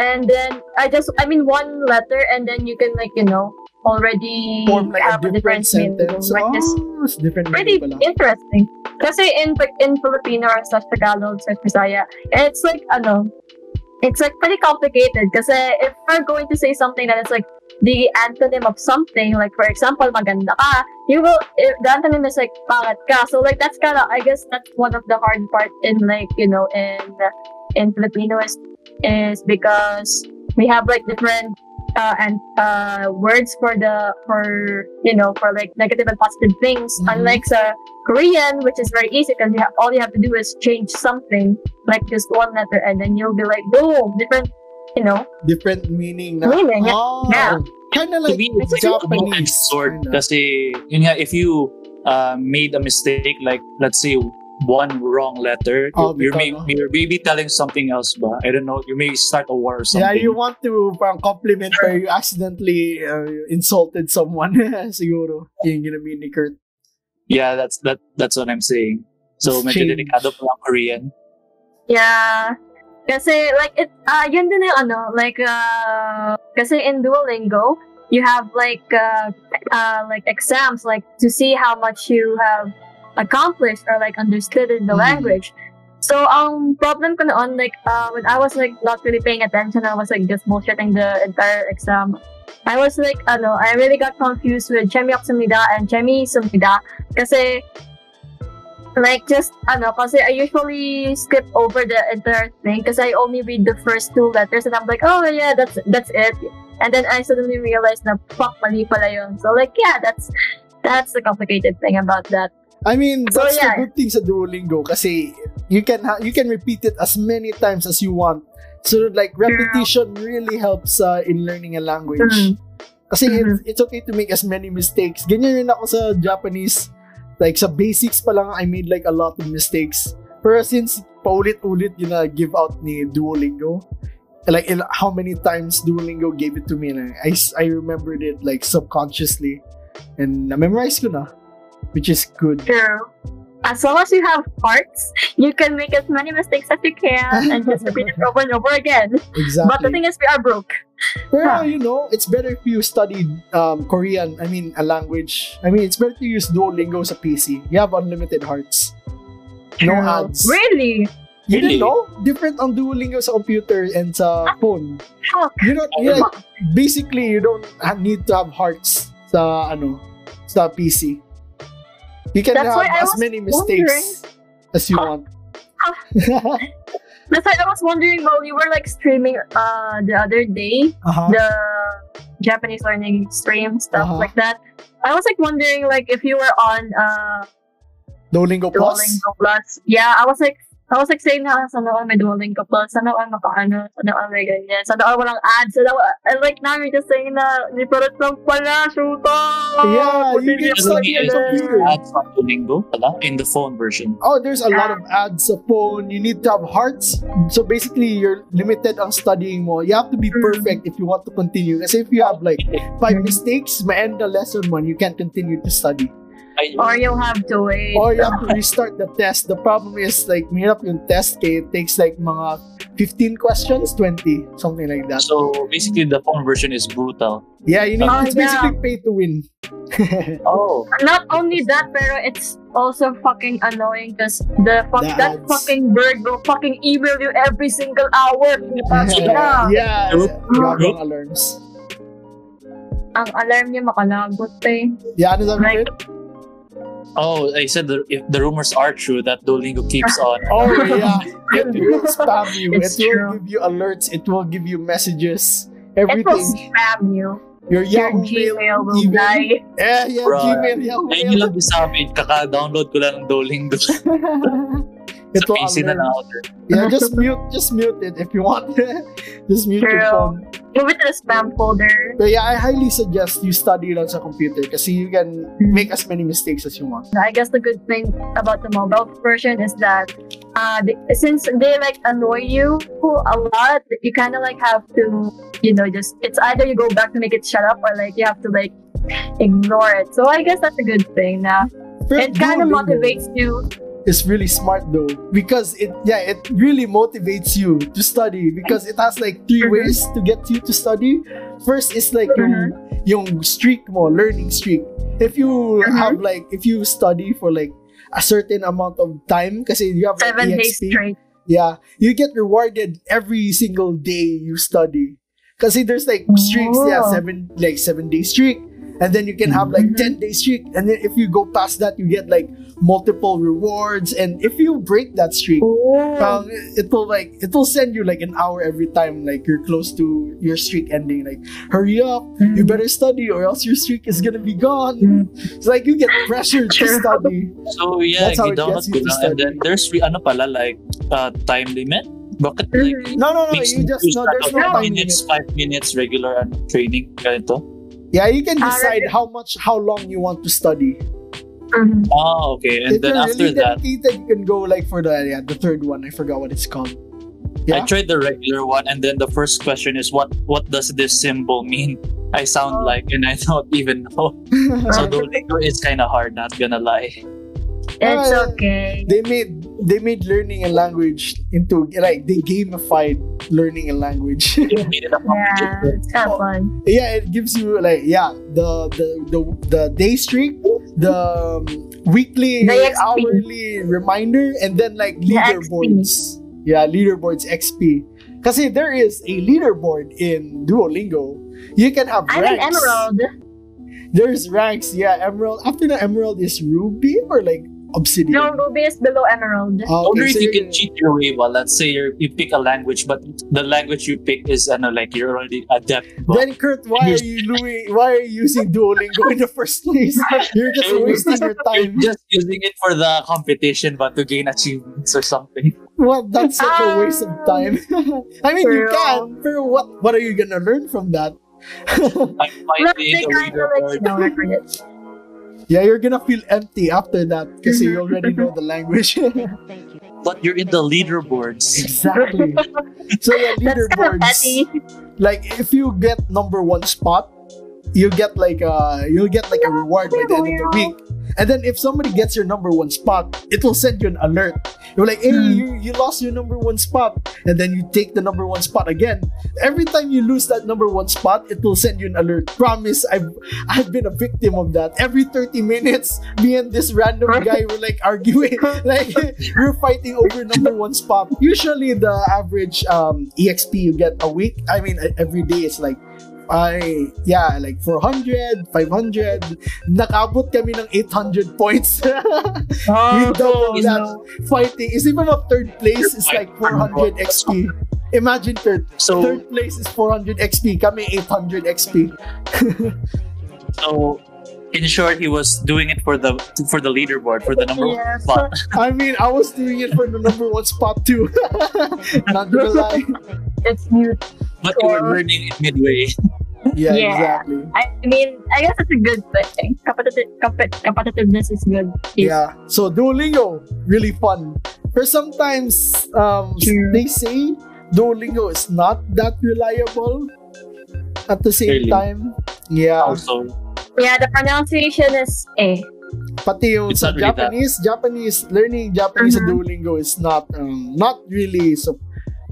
and then I just I mean one letter and then you can like you know already Form like a have a different different meaning. sentence. Like Oh, it's different pretty pala. interesting. Kasi in in Filipino or slash Tagalog slash Bisaya, it's like ano, it's like pretty complicated. Kasi if we're going to say something that is like the antonym of something, like for example, maganda ka, you will, the antonym is like pangat ka. So like that's kind of, I guess that's one of the hard part in like, you know, in, in Filipino is, is because we have like different uh, and uh, words for the for you know for like negative and positive things. Mhm. Unlike sa Korean, which is very easy because you have, all you have to do is change something like just one letter, and then you'll be like boom, different. You know, Different meaning na. Meaning, yeah. Oh, Yeah. Kind of to like be it's it's a Japanese. double-edged sword kasi yun nga if you uh, made a mistake like let's say one wrong letter Oh, you're, may, you're maybe telling something else ba I don't know you may start a war or something Yeah, you want to parang compliment but you accidentally uh, insulted someone. Siguro. Yung ginamin ni Kurt. Yeah, that's that that's what I'm saying so It's medyo change. delikado pa lang Korean yeah. Kasi like it, ah, yun din yung ano, like uh, kasi in Duolingo, you have like uh, uh, like exams, like to see how much you have accomplished or like understood in the Hmm. language. So ang problem ko noon, like uh, when I was like not really paying attention, I was like just bullshitting the entire exam. I was like, ano, I really got confused with Chemi Oksumida and Chemi Sumida kasi like just ano kasi I usually skip over the entire thing because I only read the first two letters and I'm like oh yeah that's that's it and then I suddenly realized na fuck mali pala yun so like yeah that's that's the complicated thing about that I mean, So, that's yeah. the good thing sa Duolingo kasi you can ha- you can repeat it as many times as you want. So like repetition really helps uh, in learning a language. Mhm. Kasi Mhm. it's, it's okay to make as many mistakes. Ganyan rin ako sa Japanese. Like sa basics pa lang I made like a lot of mistakes. Pero since paulit-ulit yun na give out ni Duolingo, like how many times Duolingo gave it to me and I, I remembered it like subconsciously and na-memorize ko na which is good. true as long as you have hearts you can make as many mistakes as you can and just repeat it over and over again Exactly. but the thing is we are broke Pero you know, it's better if you studied um, Korean, I mean, a language. I mean, it's better to use Duolingo sa PC. You have unlimited hearts. No True. ads. really You Really? didn't know? Different on Duolingo sa computer and sa phone. Fuck. You don't, yeah, basically, you don't need to have hearts sa, ano, sa PC. You can That's have as many mistakes as you want. That's why I was wondering while you were like streaming uh the other day, uh-huh. the Japanese learning stream stuff Uh-huh. like that. I was like wondering like if you were on uh Duolingo Plus? Duolingo Plus. Yeah, I was like I was like saying na sana all may Duolingo Plus, sana all makaano, sana all may ganyan, sana all walang ads, sana all, and like now you're just saying na ni parang lang pala, shoot Yeah, you can Just study only on computer. ads on Duolingo pala in the phone version Oh, there's a lot of ads sa phone. You need to have hearts. So basically, you're limited on studying mo. You have to be Mm. perfect if you want to continue. Kasi if you have like five mistakes, ma-end the lesson one, you can't continue to study. Or you'll have to wait. Or you have to restart the test. The problem is like, mahirap yung test kaya it takes like mga 15 questions, 20, something like that. so basically the phone version is brutal Yeah, you need, Oh, it's yeah. basically pay to win. oh Not only that, pero it's also fucking annoying because the fuck The that ads. fucking bird will fucking email you every single hour. yeah, yeah, ang alarms. Ang alarm niya makalagot eh. Yeah, ano sabi Like- ko? Oh I said the, if the rumors are true that Duolingo keeps on Oh yeah, it will spam you. It's it will true. give you alerts. It will give you messages. It will Everything. spam you. Your Your Yahoo Gmail will email. die. Yeah, yeah, Bro, Gmail, Yahoo Ayun Mail. lang din sa amin, kaka-download ko lang ng Duolingo it will PC na alert. lang ako. Yeah, just mute, just mute it if you want. just mute your True. phone. Move it to the spam folder. But yeah, I highly suggest you study lang sa computer kasi you can make as many mistakes as you want. I guess the good thing about the mobile version is that uh, they, since they like annoy you a lot, you kind of like have to, you know, just it's either you go back to make it shut up or like you have to like ignore it. So I guess that's a good thing. Now it kind of motivates you. Is really smart though because it yeah it really motivates you to study because it has like three Mhm. ways to get you to study. First is like yung yung streak mo, learning streak. If you Mhm. have like if you study for like a certain amount of time kasi you have like Seven days EXP, straight. yeah, you get rewarded every single day you study. Kasi there's like streaks, yeah, Oh. seven like seven day streak, and then you can have like Mhm. ten day streak, and then if you go past that, you get like multiple rewards, and if you break that streak, Oh. um, it will like it will send you like an hour every time like you're close to your streak ending. Like, hurry up, you better study, or else your streak is gonna be gone. Mm. It's like you get pressured to study. So yeah, That's how it gets you to na. And then there's re- ano pala like uh, time limit. Bakit like. No, no, no. makes You just no. There's no No. time minutes, limit. five minutes regular ano, training ganito. Yeah, you can decide how much, how long you want to study. Mhm. Ah, okay. And if then you're after really that, you can go like for the yeah, the third one. I forgot what it's called. I tried the regular one, and then the first question is what what does this symbol mean? I sound Oh. like, and I don't even know. So the Duolingo is kind of hard, not gonna lie. It's Uh, okay. they made they made learning a language into like they gamified learning a language. It made it a Yeah, competition. it's fun. yeah, it gives you like yeah the the the, the day streak, the um, weekly, The hourly reminder, and then like The leaderboards. Yeah, leaderboards XP. Because there is a leaderboard in Duolingo. You can have I'm an emerald. There's ranks, yeah. Emerald. After the emerald is ruby or like obsidian. No, Ruby is below emerald. Oh, I wonder okay, if so you can cheat your way. Well, let's say you you pick a language, but the language you pick is ano, like you're already adept. But Then Kurt, why are you doing, why are you using Duolingo in the first place? You're just wasting your you're time. just using it for the competition, but to gain achievements or something. Well, that's such a um, waste of time. I mean, you can, but what what are you gonna learn from that? I'm Look, finding they the yeah, you're gonna feel empty after that because you already know the language. But you're in the leaderboards. exactly. So yeah, That's kind of leaderboards. petty. Like if you get number one spot, you get like uh you'll get like a reward by the end of the week. And then if somebody gets your number one spot, it will send you an alert. You're like, hey, Hmm. you, you lost your number one spot. And then you take the number one spot again. Every time you lose that number one spot, it will send you an alert. Promise, I've I've been a victim of that. Every 30 minutes, me and this random guy were like arguing. like we're fighting over number one spot. Usually the average um EXP you get a week, I mean every day is like I yeah, like 400, 500. Nakabot kami ng 800 points. we doubled you that know. fighting. Is even a third place is like 400 XP. Imagine third, So third place is 400 XP. Kami 800 XP. so in short, he was doing it for the for the leaderboard for the number Yeah, one spot. I mean, I was doing it for the number one spot too. Not gonna lie. It's new. But you were learning it midway. Yeah, Yeah. exactly. I mean, I guess it's a good thing. Competitive, compet- competitiveness is good. Yeah. So Duolingo, really fun. But sometimes um, True. they say Duolingo is not that reliable. At the same Really? time, yeah. Also, Yeah, the pronunciation is eh. Pati yung It's sa not really that- Japanese, Japanese learning Japanese sa Mhm. Duolingo is not um, not really so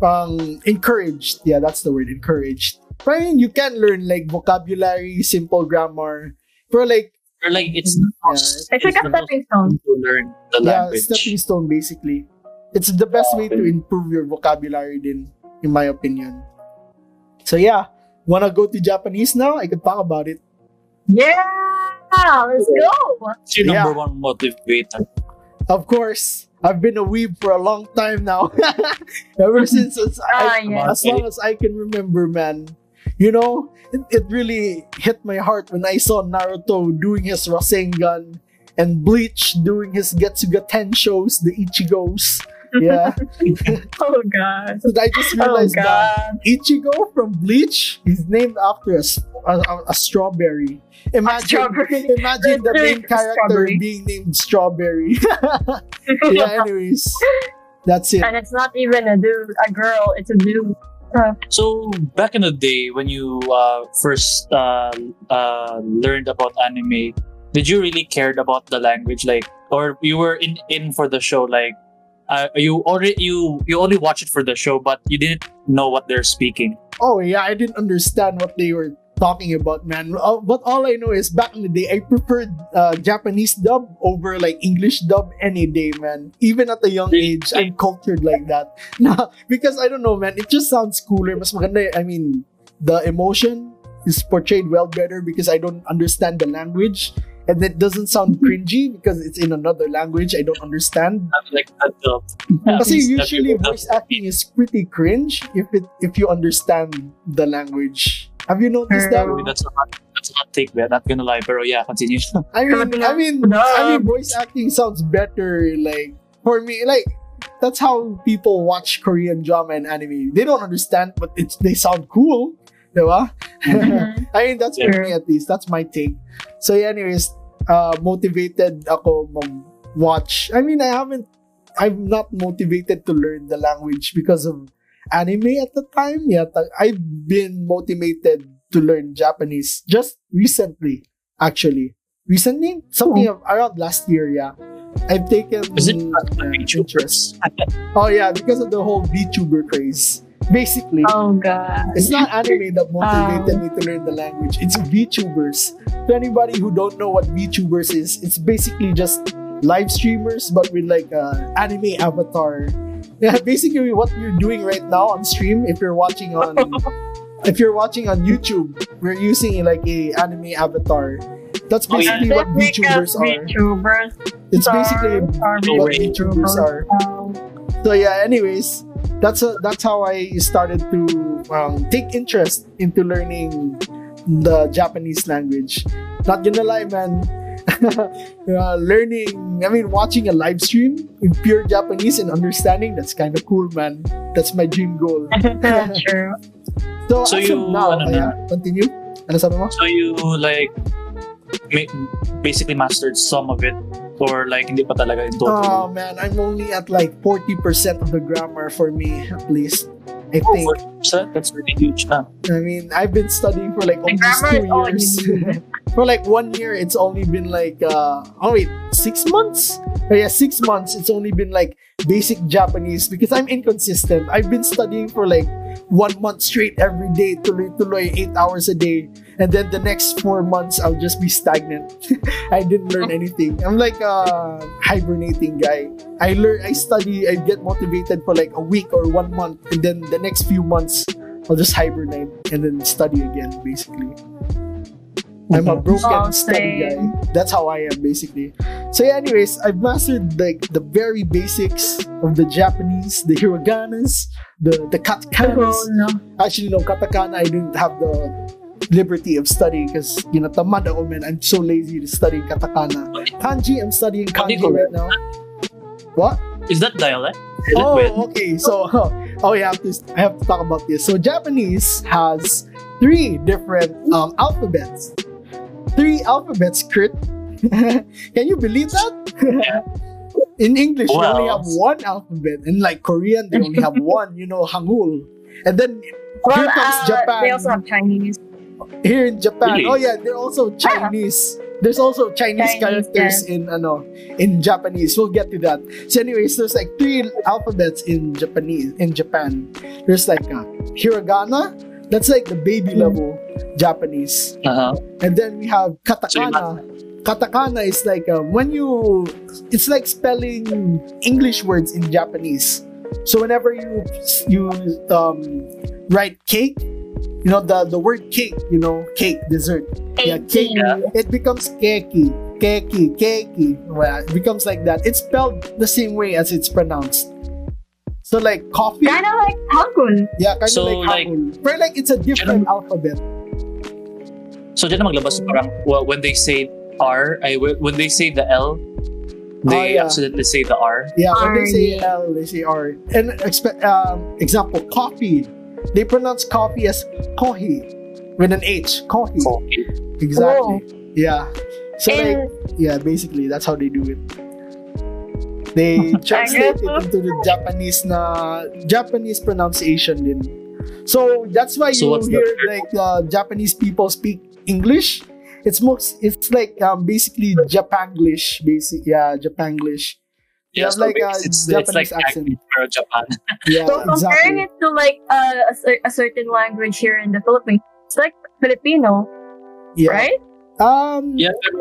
um, encouraged. Yeah, that's the word encouraged. But I mean, you can learn like vocabulary, simple grammar, but like or like it's Yeah. It's like a the most stepping stone. to learn the yeah, language. stepping stone basically. It's the best way to improve your vocabulary din, in my opinion. So yeah, wanna go to Japanese now? I could talk about it. Yeah, let's go. What's your Yeah. number one motivator? Of course, I've been a weeb for a long time now. Ever since as, Ah, I, yeah. as long as I can remember, man. You know, it, it really hit my heart when I saw Naruto doing his Rasengan and Bleach doing his Getsuga Tenshos, the Ichigos. Yeah. Oh god. so I just Oh realized that. Ichigo from Bleach is named after a a strawberry. Imagine, imagine the main character strawberry. being named Strawberry. yeah, anyways, that's it. and it's not even a dude, a girl. It's a dude. So back in the day when you uh, first uh, uh, learned about anime, did you really cared about the language, like, or you were in in for the show, like, uh, you already you you only watch it for the show, but you didn't know what they're speaking. Oh yeah, I didn't understand what they were talking about, man. Uh, but all I know is back in the day, I preferred uh, Japanese dub over like English dub any day, man. Even at a young age, I'm cultured like that. Nah, because I don't know, man. It just sounds cooler. Mas maganda. I mean, the emotion is portrayed well better because I don't understand the language. And it doesn't sound cringy because it's in another language I don't understand. I'm like. Kasi usually voice acting is pretty cringe if it if you understand the language. Have you noticed that? True. That's a hot, that's a hot take, man. Not gonna lie, pero yeah, continue. I mean, I mean, No. I mean, voice acting sounds better. Like for me, like that's how people watch Korean drama and anime. They don't understand, but it's they sound cool, diba? Mhm. I mean, that's for me at least. That's my take. So, yeah, anyways, uh, motivated ako mag-watch. I mean, I haven't, I'm not motivated to learn the language because of anime at the time. Yeah, I've been motivated to learn Japanese just recently, actually. Recently? Something of, around last year, yeah. I've taken Is it uh, interest. Oh, yeah, because of the whole VTuber craze. Basically, Oh god. it's not anime that motivated me to learn the language. It's VTubers. To anybody who don't know what VTubers is, it's basically just live streamers but with like a anime avatar. Yeah, basically what we're doing right now on stream. If you're watching on, if you're watching on YouTube, we're using like a anime avatar. That's Oh, yeah. basically what Because VTubers are. VTubers It's basically are what way. VTubers are. So yeah, anyways, that's a, that's how I started to um, take interest into learning the Japanese language. Not gonna lie, man. uh, learning, I mean, watching a live stream in pure Japanese and understanding that's kind of cool, man. That's my dream goal. True. So, So you, now, ano yeah, continue. Ano sabi mo? So you like ma- basically mastered some of it or like hindi pa talaga in total? Oh man, I'm only at like 40% of the grammar for me, at least. I Oh, think. 40%? That's really huge. Ah. I mean, I've been studying for like almost two is all you years. for like one year, it's only been like uh oh wait, six months. Oh yeah, six months. It's only been like basic Japanese because I'm inconsistent. I've been studying for like one month straight every day, tuloy tuloy eight hours a day, and then the next four months I'll just be stagnant. I didn't learn anything. I'm like a hibernating guy. I learn, I study, I get motivated for like a week or one month, and then the next few months I'll just hibernate and then study again, basically. I'm a broken Oh, study guy. That's how I am, basically. So, yeah, anyways, I've mastered like the very basics of the Japanese, the hiraganas, the the katakanas. Oh, no. Actually, no, katakana, I didn't have the liberty of studying because, you know, tamad ako, man. I'm so lazy to study katakana. Kanji, I'm studying kanji Hindi right now. What? Is that dialect? Is Oh, with? okay. So, oh, yeah, I have to, I have to talk about this. So, Japanese has three different um, alphabets. Three alphabets, Kurt. Can you believe that? In English, they only have one alphabet. In like Korean, they only have one, you know, Hangul. And then Well, Here comes uh, Japan. they also have Chinese. here in Japan, Really? oh yeah, they're also Chinese. There's also Chinese, Chinese, characters in ano in Japanese. We'll get to that. So, anyways, there's like three alphabets in Japanese in Japan. There's like uh, hiragana. That's like the baby Hmm. level Japanese, Uh-huh. and then we have katakana. Katakana is like um, when you, it's like spelling English words in Japanese. So whenever you you um, write cake, you know the the word cake, you know cake dessert. Yeah, cake. Yeah. It becomes keki, keki, keki. Well, it becomes like that. It's spelled the same way as it's pronounced. So like coffee, Kind of like Hangul. yeah, kind So, of like like- hangul. But like it's a different alphabet. So dyan na maglabas parang well, when they say R, I when they say the L, they Oh, yeah. accidentally say the R. Yeah, when they say L, they say R. And expe- um, example, coffee. They pronounce coffee as kohi with an H. Kohi. Okay. Exactly. Yeah. So like, yeah, basically that's how they do it. They translate it into the Japanese na Japanese pronunciation din. So that's why So you what's the hear like uh, Japanese people speak English. It's most it's like um, basically Japanglish, basic yeah, Japanglish. You Yeah, have so like a it's, it's Japanese like accent. accent for Japan. Yeah, so comparing exactly. it to like uh, a, a certain language here in the Philippines, it's like Filipino, Yeah. right? Um Yeah, pero,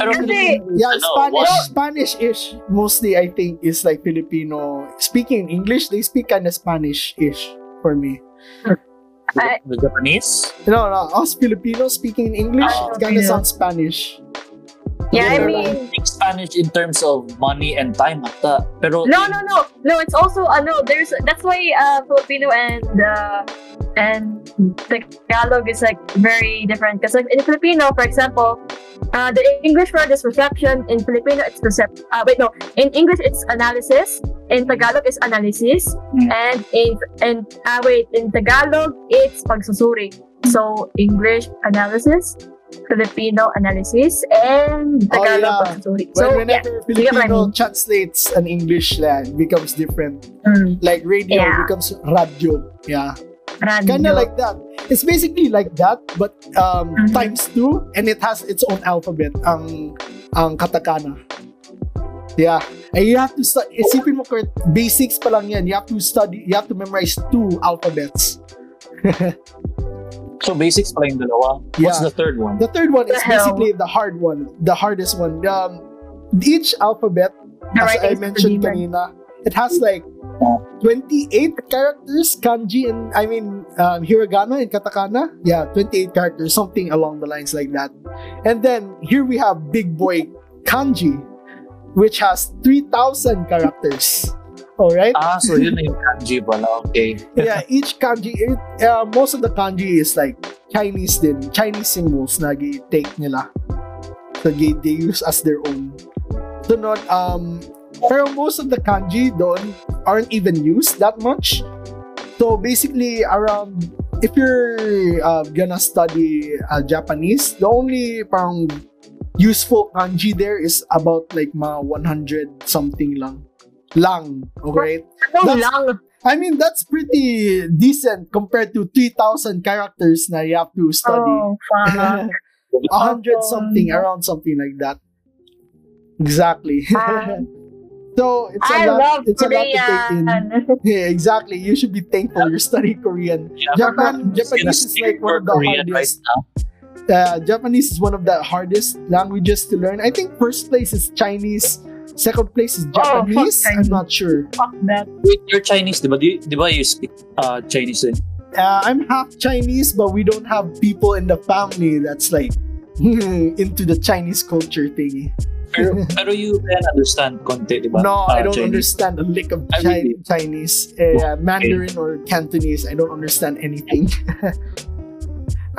pero Kasi- yeah, Spanish what- Spanish-ish mostly I think is like Filipino. Speaking English, they speak kind of Spanish-ish for me. I- The Japanese? No, no, us Filipinos speaking in English, Ah, it kind of Filipino. sounds Spanish. yeah, I mean, Speak Spanish in terms of money and time ata. Pero no, no, no, no. It's also uh, no. There's that's why uh, Filipino and uh, and the Tagalog is like very different. Because like in Filipino, for example, uh, the English word is reception. In Filipino, it's percept. Uh, wait, no. In English, it's analysis. In Tagalog, it's analysis. Hmm. And in and uh, wait, in Tagalog, it's pagsusuri. So English analysis, Filipino analysis, and Tagalog yeah. pagsusuri. When, So yeah. whenever you get what I mean. translates an English lang, it becomes different. Mm, Like radio Yeah. becomes radio. Yeah. Radyo. Kind of like that. It's basically like that, but um, Mhm. times two, and it has its own alphabet, ang, ang katakana. Yeah. And you have to study, isipin mo, Kurt, basics pa lang yan. You have to study, you have to memorize two alphabets. so basics pala yung dalawa. What's Yeah. the third one? The third one is hell? basically the hard one, the hardest one. Um, each alphabet, The as I mentioned pretty kanina, it has like. 28 characters, kanji and I mean um, hiragana and katakana. Yeah, 28 characters, something along the lines like that. And then here we have big boy kanji, which has 3,000 characters. All right. Ah, so yun na yung kanji pala. Okay. yeah, each kanji, it, uh, most of the kanji is like Chinese din, Chinese symbols na take nila. So they, they use as their own. So not, um, pero most of the kanji doon aren't even used that much. So basically around, if you're uh, gonna study uh, Japanese, the only parang useful kanji there is about like mga 100 something lang. Lang, okay? That's- long. I mean, that's pretty decent compared to 3,000 characters na you have to study. Oh, fuck. A hundred Oh. something, around something like that. Exactly. Ah. so it's a I lot. love it's a lot to take in. Yeah, exactly. You should be thankful you're studying Korean. Yeah, Japan, I'm just gonna Japanese is like one of the Korean hardest. now. Uh, Japanese is one of the hardest languages to learn. I think first place is Chinese. Second place is Oh, fuck Japanese. I'm not sure. Fuck that. Wait, you're Chinese, di ba? Di, di you speak uh, Chinese din? uh, I'm half Chinese, but we don't have people in the family that's like into the Chinese culture thingy. Pero, pero you can understand konti, di ba? No, Uh, I don't Chinese. understand a lick of I Chi- really- Chinese, uh, Mandarin or Cantonese. I don't understand anything.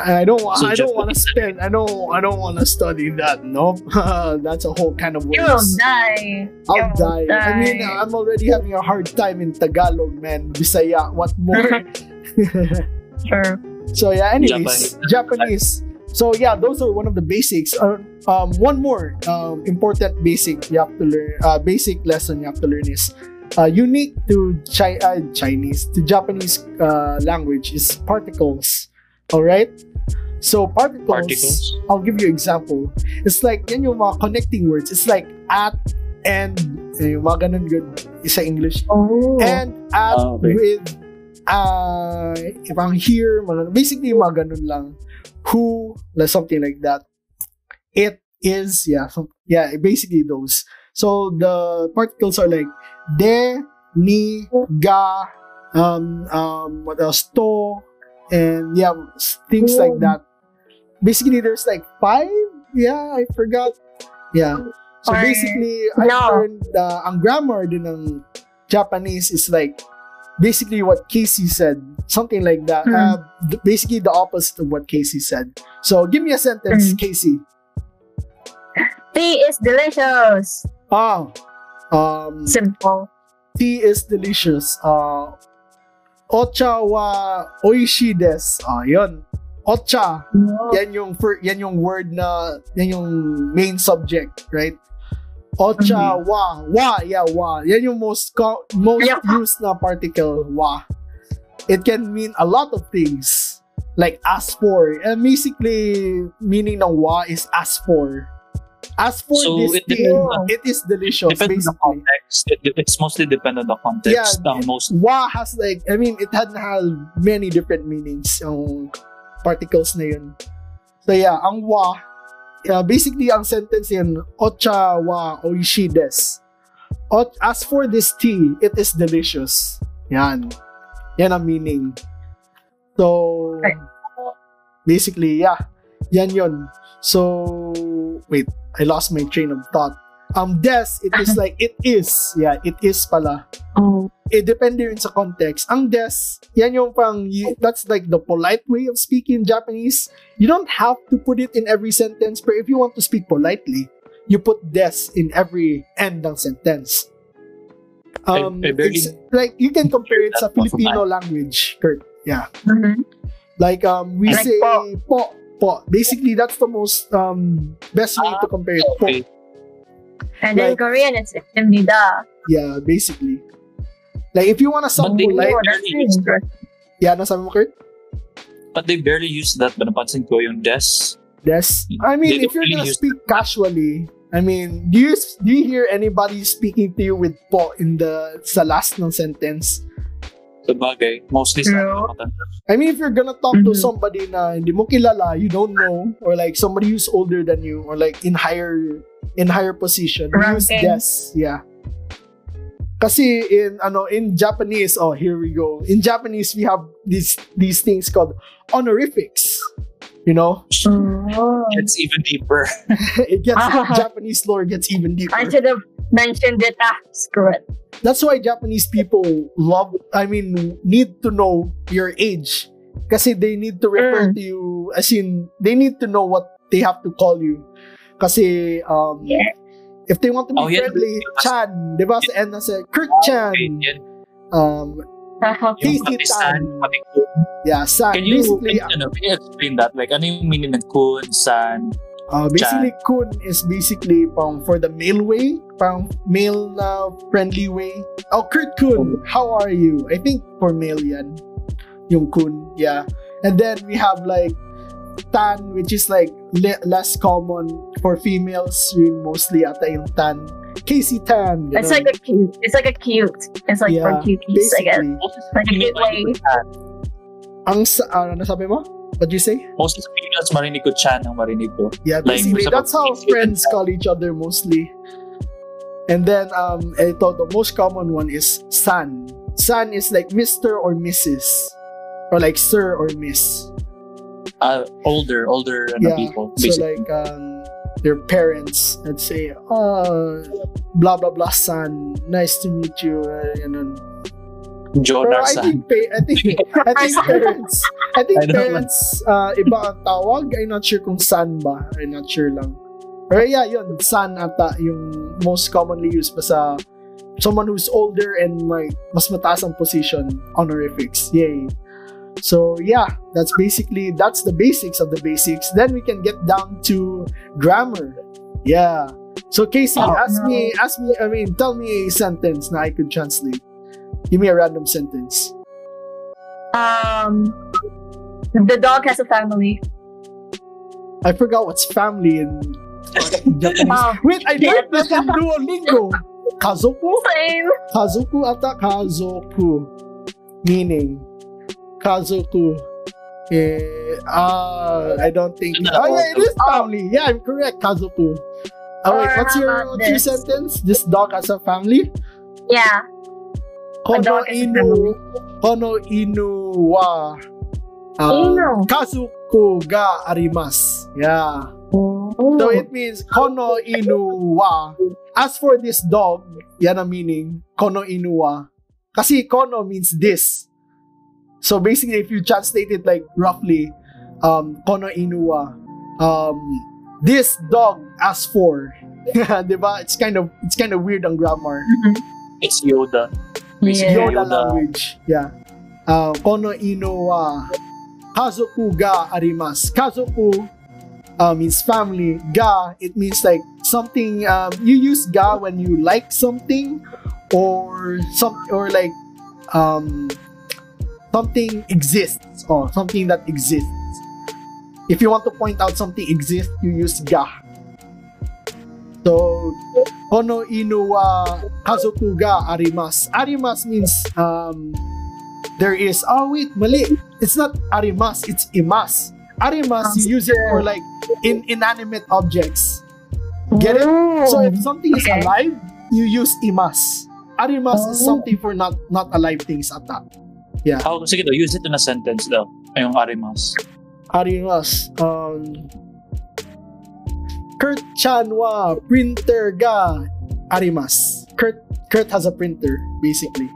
I don't. wa- So I don't want to spend. I don't. I don't want to study that. Nope. that's a whole kind of You will die. I'll You will die. I mean, die. I'm already having a hard time in Tagalog, man. Bisaya, what more? Sure. So yeah, anyways, Japanese. Japanese. So yeah, those are one of the basics. Uh, um, one more um, important basic you have to learn. Uh, basic lesson you have to learn is uh, unique to Chi- uh, Chinese to Japanese uh, language is particles. All right. So particles, Particles. I'll give you example. It's like yan yung mga connecting words. It's like at and eh, yung mga ganun good sa English Oh. and at Ah, okay. with uh parang here mga, basically yung mga ganun lang who like something like that. It is yeah so, yeah basically those. So the particles are like de ni ga um um what else? To and yeah things like that. Basically there's like five? Yeah i forgot. Yeah. So basically i No. learned uh, ang grammar din ng japanese is like basically what casey said something like that Hmm. uh, th- basically the opposite of what casey said so give me a sentence Hmm. casey Tea is delicious. ah um Simple. tea is delicious. Uh, ocha wa oishi desu. Ah, yun. Ocha, yan yung fir- yan yung word na yan yung main subject, right? Ocha mm-hmm. wa wa yeah wa. Yan yung most co- most Yeah. used na particle wa. It can mean a lot of things. Like ask for. And basically meaning ng wa is ask for. Ask for So, this it depends- It is delicious Depends on the context. It, it's mostly depend on the context. Yeah, ang most wa has like I mean it had had many different meanings yung particles na yun. So yeah, ang wa yeah, basically ang sentence yun ocha wa oishi desu. Ot- as for this tea, it is delicious. Yan. Yan ang meaning. So, basically, yeah. Yan yun. So, wait. I lost my train of thought. Um, des, it is like, it is. Yeah, it is pala. Oh. Eh, depende rin sa context. Ang des, yan yung pang, y- that's like the polite way of speaking Japanese. You don't have to put it in every sentence, but if you want to speak politely, you put des in every end ng sentence. Um, I- I barely- it's, like, you can compare it sa That off of Filipino language, Kurt. Yeah. Mhm. Like, um, we Like say po. po. po. Basically, that's the most um best way to compare it. Po. Okay. And then Like- Korean, it's imnida. Yeah, basically. Like, if you wanna sound they- polite, good. yeah, nasabi mo, Kurt? But they barely use that. But napansin ko yung des. Yes. I mean, They if you're gonna really use speak casually, I mean, do you do you hear anybody speaking to you with po in the sa last ng sentence? Sa bagay. Mostly sa True. mga matanda. I mean, if you're gonna talk to Mhm. somebody na hindi mo kilala, you don't know, or like somebody who's older than you, or like in higher in higher position, you use Ranking. des. Yeah. Kasi in ano in Japanese, oh here we go. In Japanese, we have these these things called honorifics. You know, Oh. It's even deeper. it gets Ah. Japanese lore gets even deeper. I should have mentioned it. Ah, screw it. That's why Japanese people love, I mean, need to know your age. because they need to refer Mm. to you, as in, they need to know what they have to call you. because um, Yeah. if they want to be Oh, yeah. friendly, Chan, di ba? Sa end na sa Kurt Chan, um, Yung Casey pati san, Tan. pati kun. yeah, San. Can you, basically, can, ano, can you explain that? Like, ano yung meaning ng kun, san? uh, basically, Kun is basically pang for the male way, pang male na friendly way. Oh, Kurt Kun, how are you? I think for male yan. Yung Kun, yeah. And then we have like Tan, which is like le- less common for females. Yun mostly ata yung Tan. Casey Tan. It's ganun. like a cute. It's like a cute. It's like Yeah, for cuties, I guess. Like a good way. Ang sa, ano nasabi mo? What'd you say? Mostly of the females marinig ko chan ang marinig ko. Yeah, basically, sa that's how friends call each other mostly. And then, um, ito, the most common one is san. San is like Mr. or Mrs. Or like Sir or Miss. Uh, older, older ano, Yeah. people. So like, um, their parents, let's say, uh, blah blah blah san, nice to meet you, uh, ganun. Joe Pero I think, pa- I think, I think parents, I think I parents, uh, iba ang tawag. I'm not sure kung san ba. I'm not sure lang. Pero yeah, yun, san ata yung most commonly used pa sa someone who's older and like mas mataas ang position, honorifics. Yay. So yeah, that's basically, that's the basics of the basics. Then we can get down to grammar. Yeah. So Casey, Oh, ask no. me, ask me, I mean, tell me a sentence na I could translate. Give me a random sentence. Um, the dog has a family. I forgot what's family in Japanese. Oh, Wait, I learned this in Duolingo. Kazoku? same. Kazoku ata kazoku. Meaning, kazoku. Eh, uh, I don't think. Oh yeah, it is family. Yeah, I'm correct. Kazoku. Oh wait, what's your about what's your sentence? This dog has a family. Yeah. Kono dog inu, kono inu wa. uh, Inu. Kazuku ga arimas. Yeah. So it means kono inu wa. As for this dog, yan ang meaning, kono inu wa. Kasi kono means this. So basically, if you translate it like roughly, um, kono inua, um, this dog as for. diba? It's kind of it's kind of weird on grammar. It's Yoda. Yeah. Yoda, Yoda. language. Yeah. Uh, kono inua, wa kazoku ga arimas. Kazoku uh, means family. Ga, it means like something, um, you use ga when you like something or some, or like, um, something exists or something that exists. If you want to point out something exists, you use ga. So, kono inu wa kazoku ga arimasu. Arimasu means um, there is. Oh wait, mali. It's not arimas. It's imas. Arimas, you use it for like in inanimate objects. Get it? So if something is alive, you use imas. Arimas is Oh. something for not not alive things ata. How, sige daw, use it in a sentence daw. Yung arimas. Arimas. Um, Kurt Chanwa, printer ga arimas. Kurt Kurt has a printer, basically.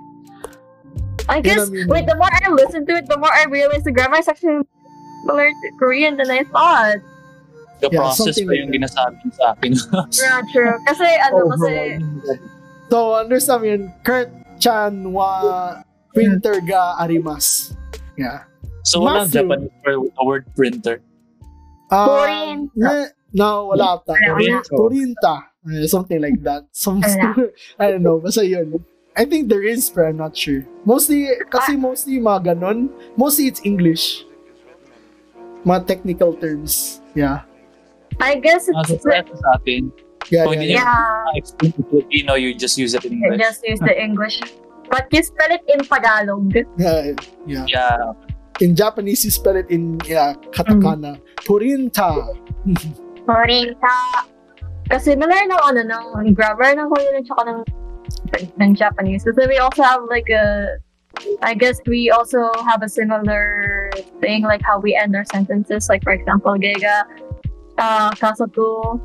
I guess, I mean? wait, the more I listen to it, the more I realize the grammar is actually more Korean than I thought. The Yeah, process something pa like yung that. ginasabi sa akin. Yeah, true. Kasi, ano, kasi, So, understand mo yun, Kurt Chanwa, printer ga arimas. Yeah. so, walang Masu. Japanese for the word printer. Um, Torinta. na- no, wala ata. Wala. Torinta. Uh, something like that. Some, I don't know. Basta yun. I think there is, but I'm not sure. Mostly, kasi mostly mga ganon, mostly it's English. Mga technical terms. Yeah. I guess Ah, it's, so, sa sa atin, Yeah, Kung yeah, hindi yeah. yeah, explain to Filipino, you just use it in you English. just use the English. But you spell it in Tagalog. Yeah, yeah. Yeah. In Japanese, you spell it in yeah, katakana. Purinta. Purinta. Kasi similar ng ano, ng grammar ng Korean at saka ng, ng Japanese. Kasi we also have like a, I guess we also have a similar thing like how we end our sentences. Like for example, Gega, uh, kasoku,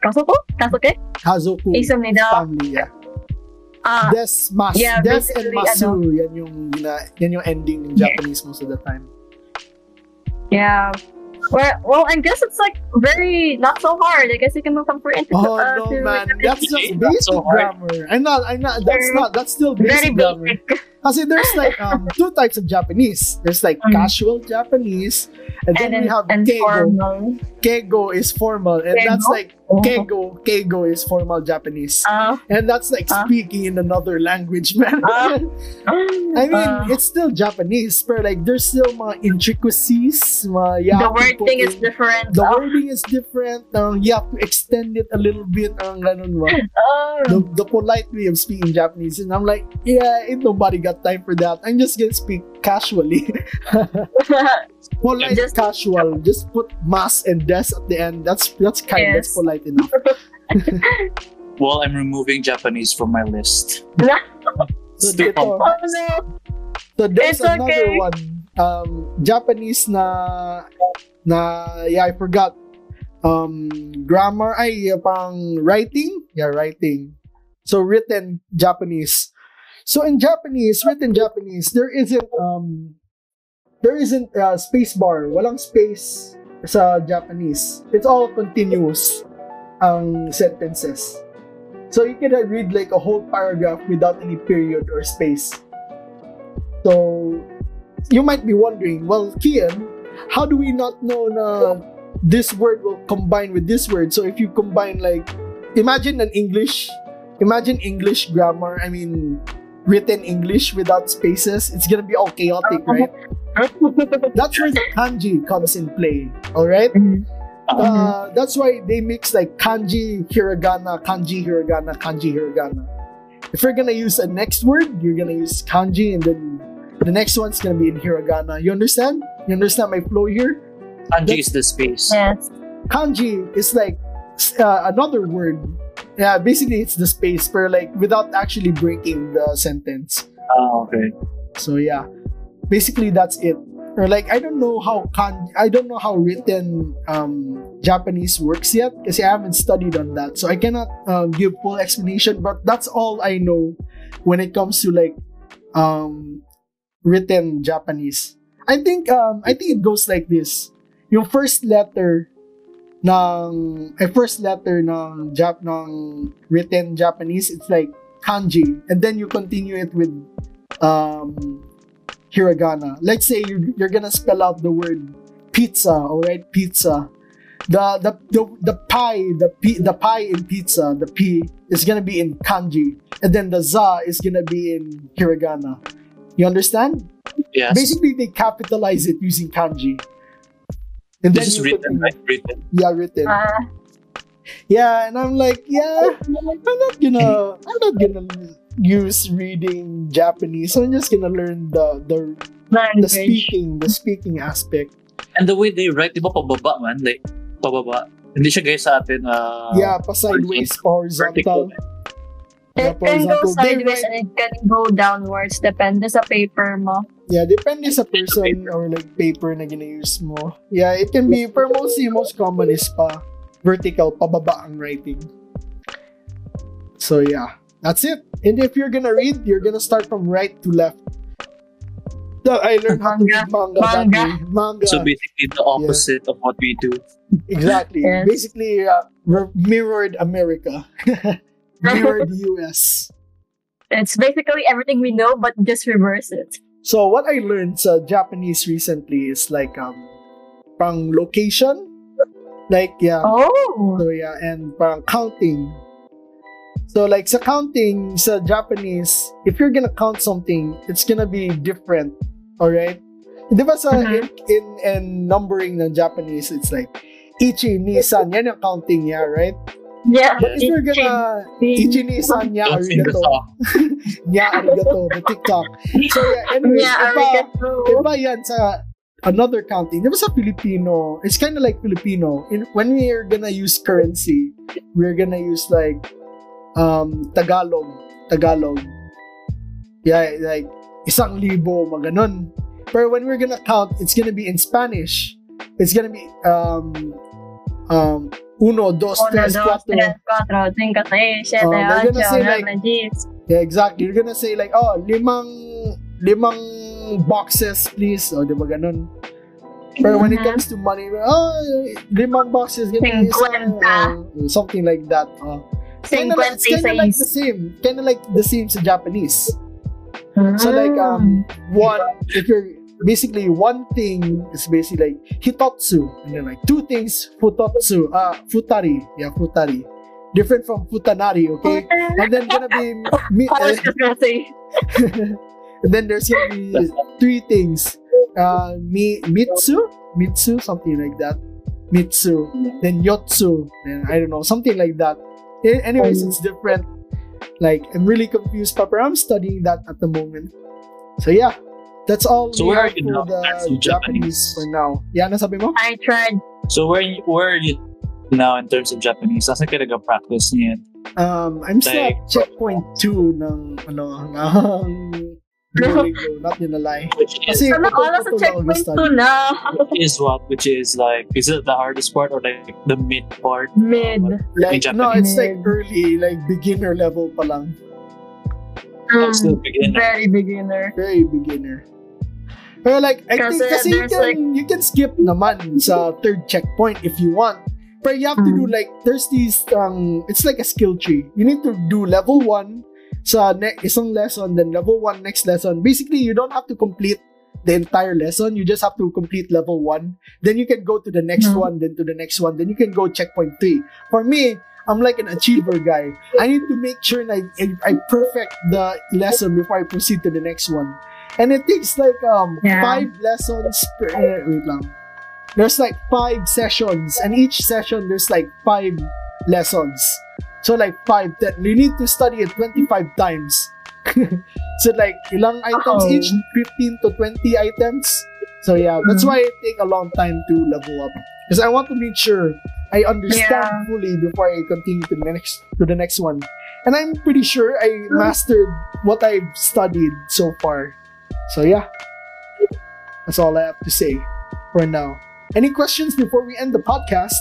kasoku? Kasoke? Hazoku. Isumnida. Family, yeah. Ah, Des, mas, yeah, des and masu. ano. Yan yung, gina- yan yung ending in Yeah. Japanese most of the time. yeah. Well, well, I guess it's like very not so hard. I guess you can move from Korean to, Oh uh, no, to man. That's just basic so grammar. I'm not, I'm not, that's not, that's still very basic grammar. Kasi there's like um, two types of Japanese. There's like Mm. casual Japanese, and then and we have and keigo. formal. Keigo is formal, and that's like keigo. Keigo is formal Japanese, Uh, and that's like Ah. speaking in another language, man. Ah. I mean, uh, it's still Japanese, but like there's still mga intricacies, mga you the wording to word put thing is different. The Oh, wording is different. Um, you have to extend it a little bit. Ang ganun ba? oh. the, the polite way of speaking Japanese. And I'm like, yeah, ain't nobody got time for that. I'm just gonna speak casually. polite Just- casual. Just put mas and des at the end. That's that's kind. That's Yes. polite enough. Well, I'm removing Japanese from my list. So, It's too dito, oh no. so there's It's another okay. one. Um, Japanese na na yeah, I forgot. Um, grammar ay pang writing. Yeah, writing. So written Japanese. So in Japanese, written Japanese, there isn't um there isn't uh, space bar. Walang space sa Japanese. It's all continuous ang sentences. So you can read like a whole paragraph without any period or space. So you might be wondering, well, Kian, how do we not know na this word will combine with this word? So if you combine like imagine an English, imagine English grammar, I mean written English without spaces, it's gonna be all chaotic, right? That's where the kanji comes in play. Alright? Uh, that's why they mix like kanji, hiragana, kanji, hiragana, kanji, hiragana. If you're gonna use a next word, you're gonna use kanji, and then the next one's gonna be in hiragana. You understand? You understand my flow here? Kanji is the space. yes. Kanji is like uh, another word. Yeah, basically it's the space, but like without actually breaking the sentence. Ah, okay. So yeah, basically that's it. Or like I don't know how kan I don't know how written um, Japanese works yet because I haven't studied on that, so I cannot um, give full explanation. But that's all I know when it comes to like um, written Japanese. I think um, I think it goes like this: your first letter ng eh, first letter ng Jap ng written Japanese, it's like kanji, and then you continue it with um, hiragana. Let's say you're, you're gonna spell out the word pizza, all right, pizza. The the the, the pie, the p, the pie in pizza, the p is gonna be in kanji, and then the za is gonna be in hiragana. You understand? Yes. Basically, they capitalize it using kanji. And this is written, right? Written. Yeah, written. Uh, Yeah, and I'm like, yeah, I'm not gonna, I'm not gonna use reading Japanese. I'm just gonna learn the the the speaking, the speaking aspect. And the way they write, di ba pababa man? Like, pababa. Hindi siya guys sa atin. Uh, yeah, pa sideways, horizontal. It can go sideways and it can go downwards. Depende sa paper mo. Yeah, depende sa person or like paper na gina-use mo. Yeah, it can be, pero mostly, most common is pa vertical, pababa ang writing. So yeah, that's it. And if you're gonna read, you're gonna start from right to left. So, I learned how to read manga, that Manga. way. Manga. So basically the opposite of what we do. exactly. Yes. Basically, uh, re- mirrored America. mirrored US. It's basically everything we know, but just reverse it. So what I learned sa Japanese recently is like um parang location. Like yeah. Oh. So yeah, and parang counting. So like sa counting sa Japanese, if you're gonna count something, it's gonna be different. Alright? Di ba sa in, Mhm. in, in numbering ng Japanese, it's like ichi, ni, san, yan yung counting niya, right? Yeah. But if you're gonna ichi, ni, san, nya, Don't sing the arigato, song. arigato, the TikTok. So yeah, anyways, Yeah, iba, arigato. iba yan sa another counting. Di ba sa Filipino, it's kind of like Filipino. In, when we are gonna use currency, we're gonna use like um Tagalog. Tagalog. Yeah, like isang libo, maganon. But when we're gonna count, it's gonna be in Spanish. It's gonna be um um uno, dos, Uno, tres, dos, cuatro. tres, cuatro, cinco, seis, siete, Oh, they're gonna say, like- Yeah, exactly. You're gonna say like, oh, limang limang boxes, please. O, di ba ganun? Pero when it comes to money, oh, limang boxes, ganun, uh, something like that. Uh, kinda like, it's kinda like the same. Kinda like the same sa Japanese. So like, um, one, if you're, basically one thing is basically like hitotsu. And then like two things, futotsu, uh, futari. Yeah, futari. Different from futanari, okay? And then gonna be, mi- I was just gonna say. and then there's gonna be three things. Uh, mi, mitsu, mitsu, something like that. Mitsu. Then yotsu. Then I don't know, something like that. Anyways, it's different. Like I'm really confused, Papa. I'm studying that at the moment. So yeah, that's all So where are you now? the That's Japanese. Japanese. for now. Yeah, nasabi mo? I tried. So where you- where are you now in terms of Japanese? Saan ka nag-practice niyan? Um, I'm still Like- at checkpoint two ng ano ng Duolingo, not gonna lie. Which is, Kasi Sana all putol-putol sa ako checkpoint 2 na. which is what? Which is like, is it the hardest part or like the mid part? Mid. Like, in no, it's like early, like beginner level pa lang. I'm still beginner. very beginner. Very beginner. Pero like, I think Kasi kasi you can, like- you can skip naman sa third checkpoint if you want. But you have to do Mm. like, there's these, um, it's like a skill tree. You need to do level 1 sa ne- isang lesson, then level 1 next lesson. Basically, you don't have to complete the entire lesson. You just have to complete level 1. Then you can go to the next Mm. one, then to the next one. Then you can go checkpoint 3. For me, I'm like an achiever guy. I need to make sure I, I perfect the lesson before I proceed to the next one. And it takes like um Yeah. five lessons per eh, wait lang. There's like five sessions, and each session there's like five lessons. So like five that you need to study it 25 times. so like ilang items Oh. each 15 to 20 items. So yeah, that's Mhm. why it take a long time to level up. Because I want to make sure I understand fully before I continue to the next to the next one. And I'm pretty sure I mastered what I've studied so far. So yeah. That's all I have to say for now. Any questions before we end the podcast?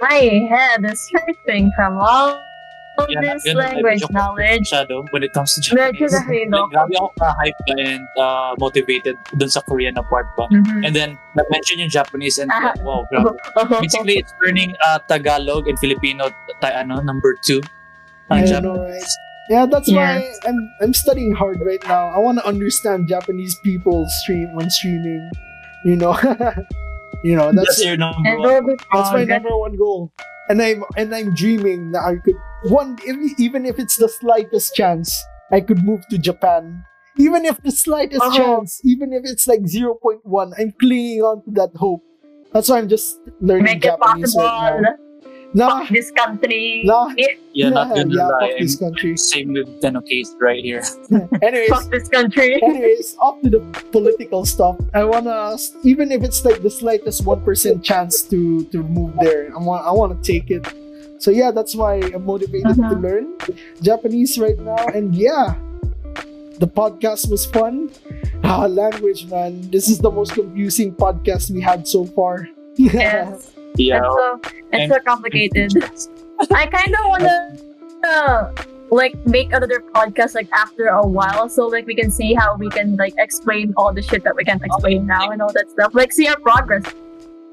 My head is hurting from all Yeah, this language knowledge. Masyado when it comes to Medyo Japanese. nahilo Like, grabe ako ka-hype ka and uh, motivated dun sa Korean na part ba. Mhm. And then, na-mention yung Japanese and Ah. wow, grabe. Basically, it's learning uh, Tagalog and Filipino, ta- ano, number two. Ang know, Japanese. Yeah, that's why I'm I'm studying hard right now. I want to understand Japanese people stream when streaming. You know, you know that's That's your number one. That's my number one goal. And I'm and I'm dreaming that I could one if, even if it's the slightest chance I could move to Japan. Even if the slightest Uh-huh. chance, even if it's like 0.1, I'm clinging on to that hope. That's why I'm just learning Make it Japanese possible. right now. Nah, Fuck this country. Nah. Eh, Yeah, not gonna yeah, lie. fuck this country. Same with Tenno case right here. Anyways, Fuck this country. anyways, off to the political stuff. I wanna, even if it's like the slightest one percent chance to to move there, I want I want to take it. So yeah, that's why I'm motivated to Uh-huh. learn Japanese right now. And yeah, the podcast was fun. Ah, language, man. This is the most confusing podcast we had so far. Yes. Yeah. It's so it's so complicated. I kind of wanna uh, like make another podcast like after a while, so like we can see how we can like explain all the shit that we can't explain now and all that stuff. Like see our progress.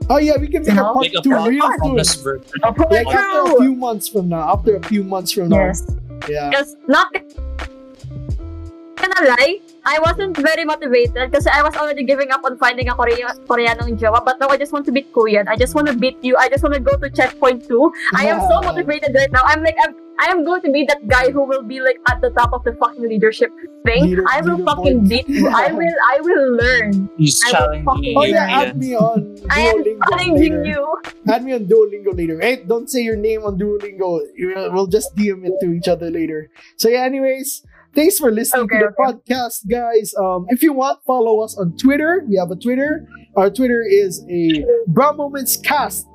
oh yeah, we can make a No. part Make a two pro- real soon. progress version. Like after a few months from now. After a few months from now. Yes. Yeah. Because not gonna lie, I wasn't very motivated because I was already giving up on finding a Korean Koreanong jowa. But now I just want to beat Korean. I just want to beat you. I just want to go to checkpoint two. I am so motivated right now. I'm like I'm, I am going to be that guy who will be like at the top of the fucking leadership thing. Leader- I will leaderboard. fucking beat you. I will I will learn. He's I will challenging fucking- Oh you. yeah, Ian. add me on I am Duolingo challenging later. you. Add me on Duolingo later. Hey, don't say your name on Duolingo. We'll just DM it to each other later. So yeah, anyways, thanks for listening Okay, to the okay. podcast, guys. Um, if you want, follow us on Twitter. We have a Twitter. Our Twitter is a Bro Moments Cast.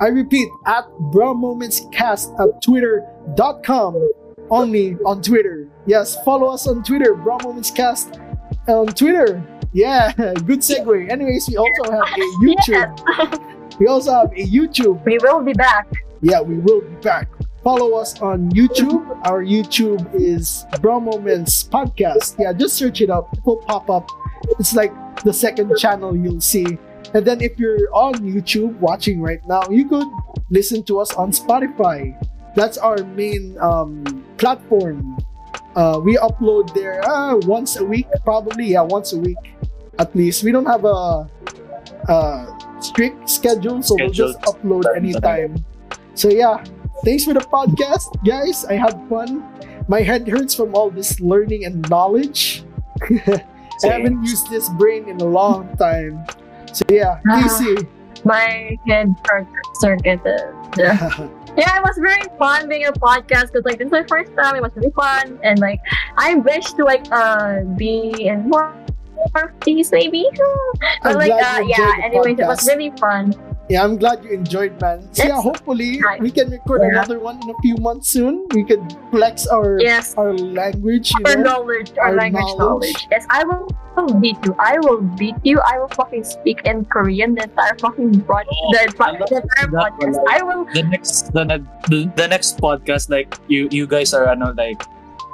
I repeat, at Bro Moments Cast at twitter.com. Only on Twitter. Yes, follow us on Twitter, Bro Moments Cast on Twitter. Yeah, good segue. Anyways, we also have a YouTube. We also have a YouTube. We will be back. Yeah, we will be back. Follow us on YouTube. Our YouTube is Bro Moments Podcast. Yeah, just search it up. It will pop up. It's like the second channel you'll see. And then if you're on YouTube watching right now, you could listen to us on Spotify. That's our main um, platform. Uh, we upload there uh, once a week, probably. Yeah, once a week at least. We don't have a, a strict schedule, so we'll just upload anytime. So yeah, thanks for the podcast, guys. I had fun. My head hurts from all this learning and knowledge. I haven't used this brain in a long time. So yeah, Ah. Casey. My head circuited. Yeah. Yeah, it was very fun being a podcast because like this is my first time. It was really fun, and like I wish to like uh be in more more of these maybe. But I'm like glad uh, you yeah. enjoyed the Anyways, it was really fun. Yeah, I'm glad you enjoyed, man. So yeah, hopefully Right. we can record Yeah. another one in a few months soon. We could flex our Yes, our language, you our know. knowledge, our, our language knowledge. knowledge. Yes, I will beat you. I will beat you. I will fucking speak in Korean the entire fucking broad, Oh, the, the entire that podcast. I will. the next the, the, the next podcast like you you guys are ano like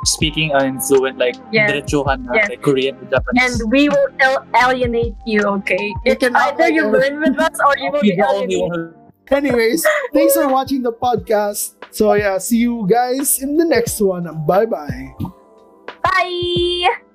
speaking in fluent like Yes. diretsuhan Yes. like Korean and Japanese. And we will al- alienate you, okay? You can either you a- learn with us or you will Be be alienated. Anyways, thanks for watching the podcast. So yeah, see you guys in the next one. Bye bye. Bye!